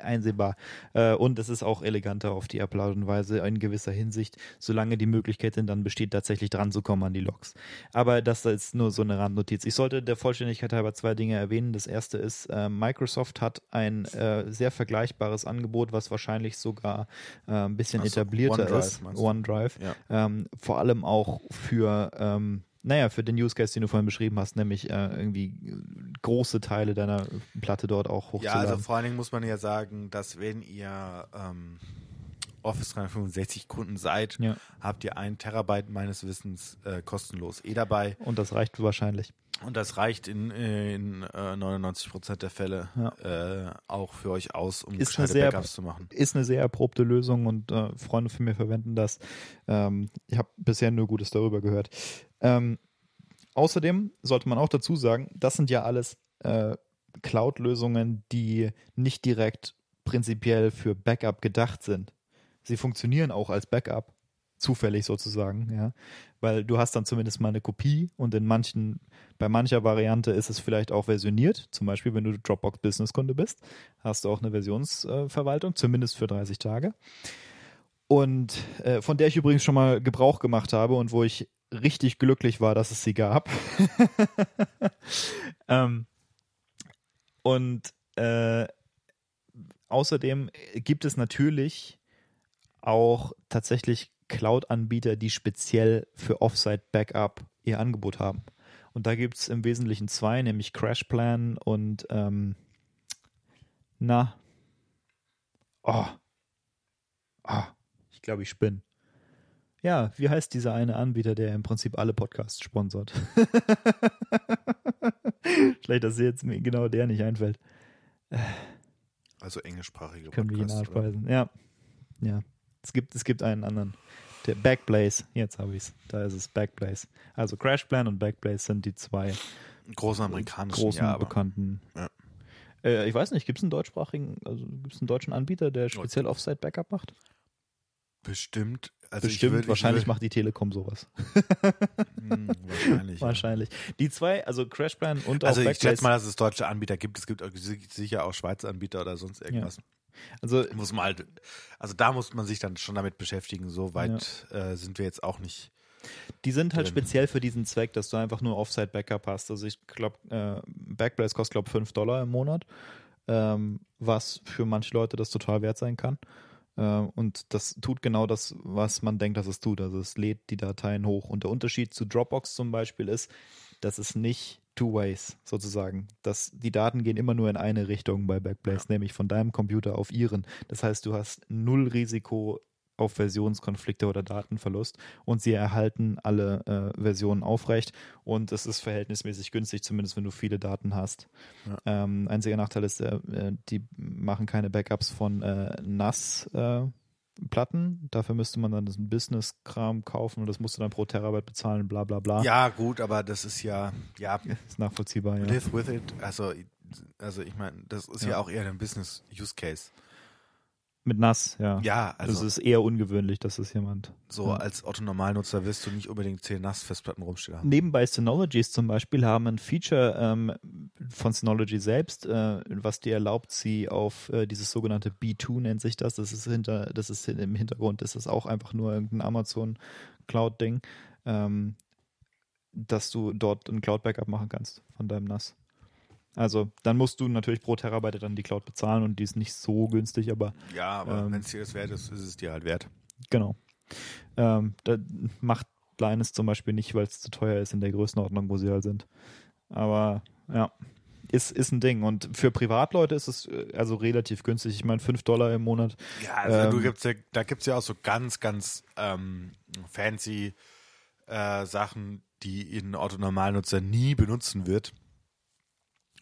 B: einsehbar. Äh, und es ist auch eleganter auf die Art und Weise in gewisser Hinsicht, solange die Möglichkeit denn dann besteht, tatsächlich dran zu kommen an die Logs. Aber das ist nur so eine Randnotiz. Ich sollte der Vollständigkeit halber zwei Dinge erwähnen. Das erste ist, äh, Microsoft hat ein äh, sehr vergleichbares Angebot, was wahrscheinlich sogar ein bisschen
A: Ach so,
B: etablierter
A: OneDrive
B: ist. OneDrive.
A: Ja.
B: Ähm, vor allem auch für, ähm, naja, für den Use Case, den du vorhin beschrieben hast, nämlich äh, irgendwie große Teile deiner Platte dort auch
A: Ja,
B: hochzuladen.
A: also vor allen Dingen muss man ja sagen, dass wenn ihr ähm, Office 365 Kunden seid,
B: Ja.
A: habt ihr ein Terabyte meines Wissens äh, kostenlos eh dabei.
B: Und das reicht wahrscheinlich.
A: Und das reicht in, in äh, 99 Prozent der Fälle äh, auch für euch aus, um
B: Ist
A: gescheite
B: sehr-
A: Backups zu machen.
B: Ist eine sehr erprobte Lösung und äh, Freunde von mir verwenden das. Ähm, ich habe bisher nur Gutes darüber gehört. Ähm, außerdem sollte man auch dazu sagen, das sind ja alles äh, Cloud-Lösungen, die nicht direkt prinzipiell für Backup gedacht sind. Sie funktionieren auch als Backup, zufällig sozusagen, ja. Weil du hast dann zumindest mal eine Kopie und in manchen, bei mancher Variante ist es vielleicht auch versioniert. Zum Beispiel, wenn du Dropbox Business Kunde bist, hast du auch eine Versionsverwaltung, zumindest für 30 Tage. Und äh, von der ich übrigens schon mal Gebrauch gemacht habe und wo ich richtig glücklich war, dass es sie gab. ähm, und äh, außerdem gibt es natürlich auch tatsächlich Cloud-Anbieter, die speziell für Offsite-Backup ihr Angebot haben. Und da gibt es im Wesentlichen zwei, nämlich CrashPlan und ähm, na. Oh. Oh. Ich glaube, ich spinne. Ja, wie heißt dieser eine Anbieter, der im Prinzip alle Podcasts sponsort? Schlecht, dass jetzt mir genau der nicht einfällt.
A: Also englischsprachige
B: Können wir ihn nachspeisen. Ja. Ja. Es gibt, es gibt einen anderen. Der Backblaze, jetzt habe ich es. Da ist es Backblaze. Also Crashplan und Backblaze sind die zwei
A: großen amerikanischen
B: großen
A: ja,
B: bekannten.
A: Ja.
B: Äh, ich weiß nicht, gibt es einen deutschsprachigen, also gibt es einen deutschen Anbieter, der speziell Offsite-Backup macht?
A: Bestimmt. Also ich
B: Bestimmt,
A: würd- ich
B: wahrscheinlich
A: würd-
B: macht die Telekom sowas.
A: Hm, wahrscheinlich. ja.
B: Wahrscheinlich. Die zwei, also Crashplan und
A: Also
B: auch
A: ich
B: Backblaze.
A: schätze mal, dass es deutsche Anbieter gibt. Es gibt sicher auch Schweizer Anbieter oder sonst irgendwas.
B: Also
A: Muss man halt, also da muss man sich dann schon damit beschäftigen. So weit äh, sind wir jetzt auch nicht.
B: Die sind halt
A: drin.
B: speziell für diesen Zweck, dass du einfach nur Offsite-Backup hast. Also ich glaube, äh, Backblaze kostet, glaube ich, 5 Dollar im Monat, ähm, was für manche Leute das total wert sein kann. Äh, und das tut genau das, was man denkt, dass es tut. Also es lädt die Dateien hoch. Und der Unterschied zu Dropbox zum Beispiel ist, dass es nicht two ways sozusagen. Dass die Daten gehen immer nur in eine Richtung bei Backblaze, nämlich von deinem Computer auf ihren. Das heißt, du hast null Risiko auf Versionskonflikte oder Datenverlust und sie erhalten alle äh, Versionen aufrecht und es ist verhältnismäßig günstig, zumindest wenn du viele Daten hast. Ähm, einziger Nachteil ist, äh, äh, die machen keine Backups von äh, NAS. Äh, Platten, dafür müsste man dann das Business-Kram kaufen und das musst du dann pro Terabyte bezahlen, bla bla bla.
A: Ja, gut, aber das ist ja, ja,
B: Ist nachvollziehbar, ja.
A: live with it. Also, also ich meine, das ist ja.
B: Ja.
A: auch eher ein Business-Use-Case.
B: Mit NAS, ja.
A: Ja,
B: das
A: also
B: ist eher ungewöhnlich, dass es jemand.
A: so
B: ja.
A: als Otto-Normalnutzer wirst du nicht unbedingt 10 NAS-Festplatten rumstehen haben.
B: Nebenbei Synologies zum Beispiel haben ein Feature ähm, von Synology selbst, äh, was dir erlaubt, sie auf äh, dieses sogenannte B2 nennt sich das. Das ist hinter, das ist im Hintergrund, das ist auch einfach nur irgendein Amazon Cloud-Ding, ähm, dass du dort ein Cloud-Backup machen kannst von deinem NAS. Also dann musst du natürlich pro Terabyte dann die Cloud bezahlen und die ist nicht so günstig, aber
A: Ja, aber
B: Ähm,
A: wenn es dir das wert ist, ist es dir halt wert.
B: Genau. Ähm, da macht Linus zum Beispiel nicht, weil es zu teuer ist in der Größenordnung, wo sie halt sind. Aber ja, ist, ist ein Ding. Und für Privatleute ist es äh, also relativ günstig. Ich meine, 5 Dollar im Monat.
A: Ja, also du
B: Ähm,
A: gibt's ja, da gibt es ja auch so ganz, ganz ähm, fancy äh, Sachen, die ein Otto-Normalnutzer nie benutzen wird.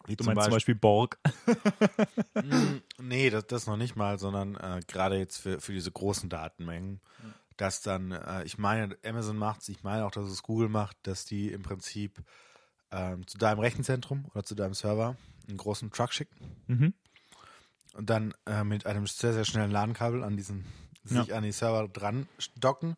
A: Wie
B: Du meinst zum Beispiel Borg.
A: Mm, nee, das, das noch nicht mal, sondern äh, gerade jetzt für, für diese großen Datenmengen, dass dann, äh, ich meine, Amazon macht's, ich meine auch, dass es Google macht, dass die im Prinzip ähm, zu deinem Rechenzentrum oder zu deinem Server einen großen Truck schicken
B: Mhm.
A: und dann äh, mit einem sehr, sehr schnellen LAN-Kabel an diesen, sich an die Server dran docken,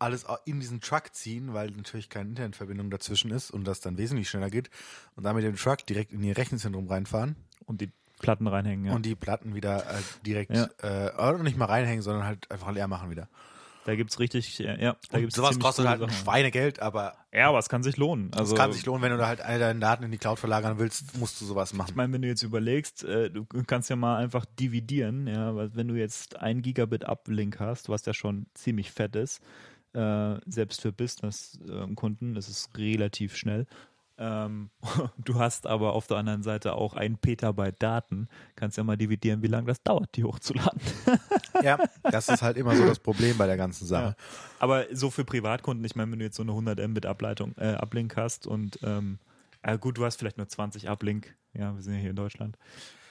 A: alles in diesen Truck ziehen, weil natürlich keine Internetverbindung dazwischen ist und das dann wesentlich schneller geht und dann mit dem Truck direkt in ihr Rechenzentrum reinfahren
B: Und die Platten reinhängen, ja.
A: und die Platten wieder äh, direkt,
B: Ja.
A: äh, oder nicht mal reinhängen, sondern halt einfach leer machen wieder.
B: da gibt es richtig, ja, ja da
A: Und
B: gibt's
A: sowas kostet halt ein. Schweinegeld, aber
B: Ja, aber es kann sich lohnen. Also,
A: es kann sich lohnen, wenn du da halt all deine Daten in die Cloud verlagern willst, musst du sowas machen.
B: Ich meine, wenn du jetzt überlegst, äh, du kannst ja mal einfach dividieren, ja, weil wenn du jetzt ein Gigabit Uplink hast, was ja schon ziemlich fett ist, äh, selbst für Business-Kunden ist es relativ schnell. Ähm, du hast aber auf der anderen Seite auch ein Petabyte Daten, kannst ja mal dividieren, wie lange das dauert, die hochzuladen.
A: Ja, das ist halt immer so das Problem bei der ganzen Sache.
B: Aber so für Privatkunden, ich meine, wenn du jetzt so eine 100 Mbit Ableitung, äh, Uplink hast und ähm, äh, gut, du hast vielleicht nur 20 Uplink, ja, wir sind ja hier in Deutschland.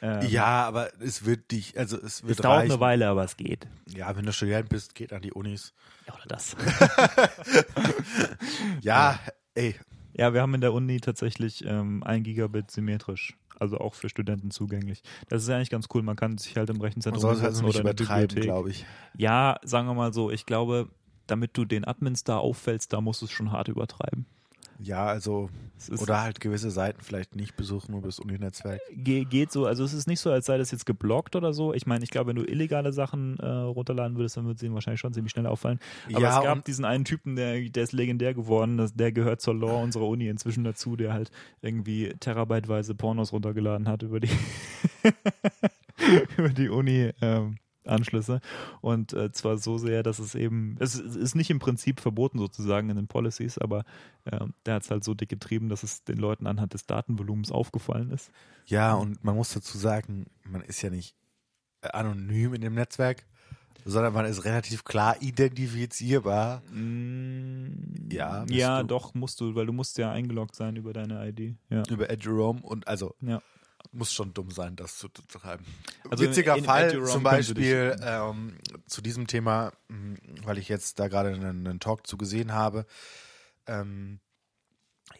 B: Ähm,
A: Ja, aber es wird dich, also es wird
B: es dauert
A: reichen.
B: eine Weile, aber es geht.
A: Ja, wenn du Student bist, geht an die Unis.
B: Ja, oder das.
A: Ja, ey,
B: Ja, wir haben in der Uni tatsächlich ähm, ein Gigabit symmetrisch, also auch für Studenten zugänglich. Das ist eigentlich ganz cool. Man kann sich halt im
A: man
B: Rechenzentrum
A: soll es halt so
B: hinsetzen
A: nicht
B: oder
A: übertreiben, glaube ich.
B: Ja, sagen wir mal so. Ich glaube, damit du den Admins da auffällst, da musst du es schon hart übertreiben.
A: Ja, also
B: Es ist-
A: oder halt gewisse Seiten vielleicht nicht besuchen, nur bis Uni-Netzwerk.
B: Ge geht so, also es ist nicht so, als sei das jetzt geblockt oder so. Ich meine, ich glaube, wenn du illegale Sachen äh, runterladen würdest, dann würde es ihm wahrscheinlich schon ziemlich schnell auffallen. Aber
A: Ja,
B: es gab diesen einen Typen, der, der ist legendär geworden, das, der gehört zur Law unserer Uni inzwischen dazu, der halt irgendwie terabyteweise Pornos runtergeladen hat über die über die Uni. Ähm, Anschlüsse und äh, zwar so sehr, dass es eben, es, es ist nicht im Prinzip verboten sozusagen in den Policies, aber ähm, der hat es halt so dick getrieben, dass es den Leuten anhand des Datenvolumens aufgefallen ist.
A: Ja, und man muss dazu sagen, man ist ja nicht äh, anonym in dem Netzwerk, sondern man ist relativ klar identifizierbar. Ja, bist
B: ja,
A: du.
B: doch musst du, weil du musst ja eingeloggt sein über deine ID. Ja.
A: über Edgerome und also
B: Ja.
A: Muss schon dumm sein, das zu betreiben.
B: Also
A: Witziger
B: in- in
A: Fall zum Beispiel ähm, zu diesem Thema, mh, weil ich jetzt da gerade einen, einen Talk zu gesehen habe. Ähm,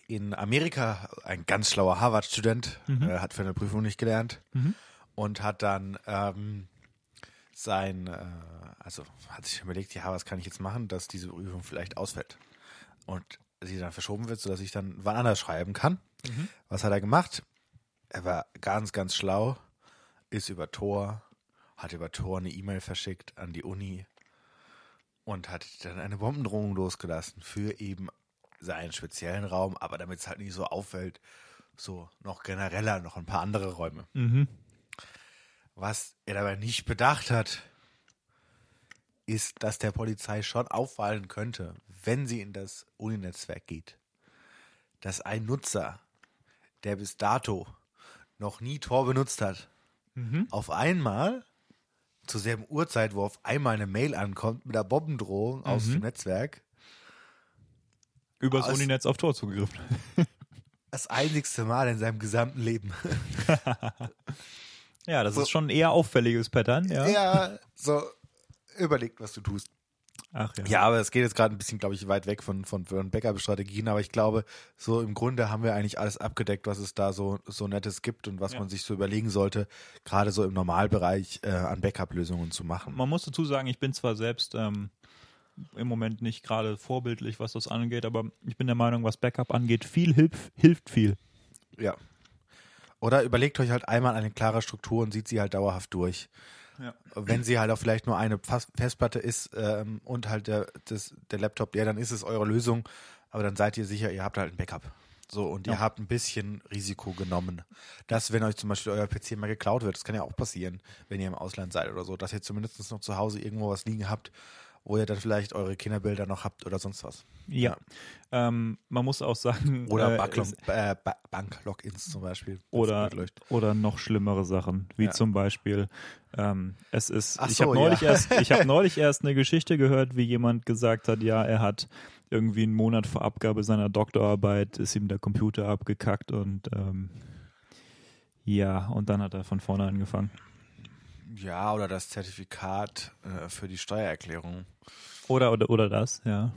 A: in Amerika ein ganz schlauer Harvard-Student
B: Mhm.
A: äh, hat für eine Prüfung nicht gelernt
B: Mhm.
A: und hat dann ähm, sein, äh, also hat sich überlegt, ja, was kann ich jetzt machen, dass diese Prüfung vielleicht ausfällt und sie dann verschoben wird, sodass ich dann wann anders schreiben kann.
B: Mhm.
A: Was hat er gemacht? Er war ganz, ganz schlau, ist über Tor, hat über Tor eine E-Mail verschickt an die Uni und hat dann eine Bombendrohung losgelassen für eben seinen speziellen Raum, aber damit es halt nicht so auffällt, so noch genereller, noch ein paar andere Räume.
B: Mhm.
A: Was er dabei nicht bedacht hat, ist, dass der Polizei schon auffallen könnte, wenn sie in das Uninetzwerk geht, dass ein Nutzer, der bis dato noch nie Tor benutzt hat,
B: Mhm.
A: auf einmal zur selben Uhrzeit, wo auf einmal eine Mail ankommt mit einer Bombendrohung aus
B: Mhm.
A: dem Netzwerk,
B: Übers
A: Aus-
B: Uninetz auf Tor zugegriffen.
A: das einzigste Mal in seinem gesamten Leben.
B: Ja, das
A: So.
B: ist schon ein eher auffälliges Pattern, ja.
A: ja, so überlegt, was du tust.
B: Ach ja.
A: Ja, aber es geht jetzt gerade ein bisschen, glaube ich, weit weg von, von, von Backup-Strategien, aber ich glaube, so im Grunde haben wir eigentlich alles abgedeckt, was es da so, so Nettes gibt und was
B: Ja.
A: man sich so überlegen sollte, gerade so im Normalbereich äh, an Backup-Lösungen zu machen.
B: Man muss dazu sagen, ich bin zwar selbst ähm, im Moment nicht gerade vorbildlich, was das angeht, aber ich bin der Meinung, was Backup angeht, viel hilf, hilft viel.
A: Ja. Oder überlegt euch halt einmal eine klare Struktur und sieht sie halt dauerhaft durch.
B: Ja.
A: Wenn sie halt auch vielleicht nur eine Festplatte ist ähm, und halt der, das, der Laptop, ja, dann ist es eure Lösung, aber dann seid ihr sicher, ihr habt halt ein Backup. So, und ihr
B: Ja.
A: habt ein bisschen Risiko genommen. Dass, wenn euch zum Beispiel euer PC mal geklaut wird, das kann ja auch passieren, wenn ihr im Ausland seid oder so, dass ihr zumindest noch zu Hause irgendwo was liegen habt, wo ihr dann vielleicht eure Kinderbilder noch habt oder sonst was.
B: Ja. Ähm, man muss auch sagen,
A: Oder
B: äh,
A: äh, Bank-Logins zum Beispiel.
B: oder, oder noch schlimmere Sachen, wie
A: Ja.
B: zum Beispiel, ähm, es ist,
A: Ach
B: ich
A: so,
B: habe neulich,
A: ja.
B: erst, ich hab neulich erst eine Geschichte gehört, wie jemand gesagt hat, ja, er hat irgendwie einen Monat vor Abgabe seiner Doktorarbeit, ist ihm der Computer abgekackt und ähm, ja, und dann hat er von vorne angefangen.
A: Ja, oder das Zertifikat äh, für die Steuererklärung.
B: Oder, oder, oder das, ja.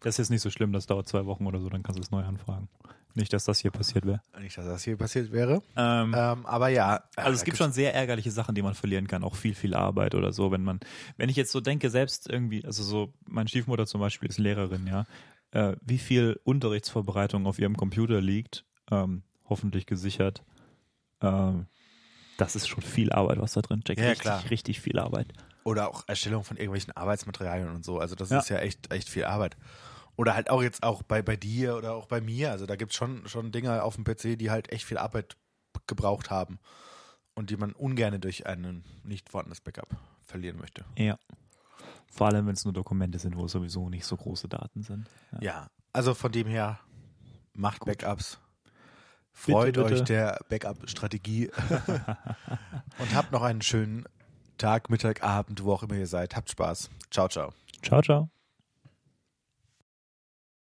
B: Das ist jetzt nicht so schlimm, das dauert zwei Wochen oder so, dann kannst du es neu anfragen. Nicht, dass das hier passiert wäre.
A: Nicht, dass das hier passiert wäre.
B: Ähm,
A: Ähm, aber ja.
B: Also es gibt schon sehr ärgerliche Sachen, die man verlieren kann, auch viel, viel Arbeit oder so, wenn man, wenn ich jetzt so denke, selbst irgendwie, also so, meine Stiefmutter zum Beispiel ist Lehrerin, ja, äh, wie viel Unterrichtsvorbereitung auf ihrem Computer liegt, ähm, hoffentlich gesichert, ähm, das ist schon viel Arbeit, was da drin steckt.
A: Ja,
B: richtig,
A: klar.
B: richtig viel Arbeit.
A: Oder auch Erstellung von irgendwelchen Arbeitsmaterialien und so. Also das
B: Ja.
A: ist ja echt, echt viel Arbeit. Oder halt auch jetzt auch bei, bei dir oder auch bei mir. Also da gibt es schon, schon Dinge auf dem PC, die halt echt viel Arbeit gebraucht haben. Und die man ungern durch ein nicht vorhandenes Backup verlieren möchte.
B: Ja. Vor allem, wenn es nur Dokumente sind, wo sowieso nicht so große Daten sind. Ja.
A: Ja, also von dem her, macht Backups. Freut
B: Bitte, bitte.
A: euch der Backup-Strategie und habt noch einen schönen Tag, Mittag, Abend, wo auch immer ihr seid. Habt Spaß. Ciao, ciao.
B: Ciao, ciao.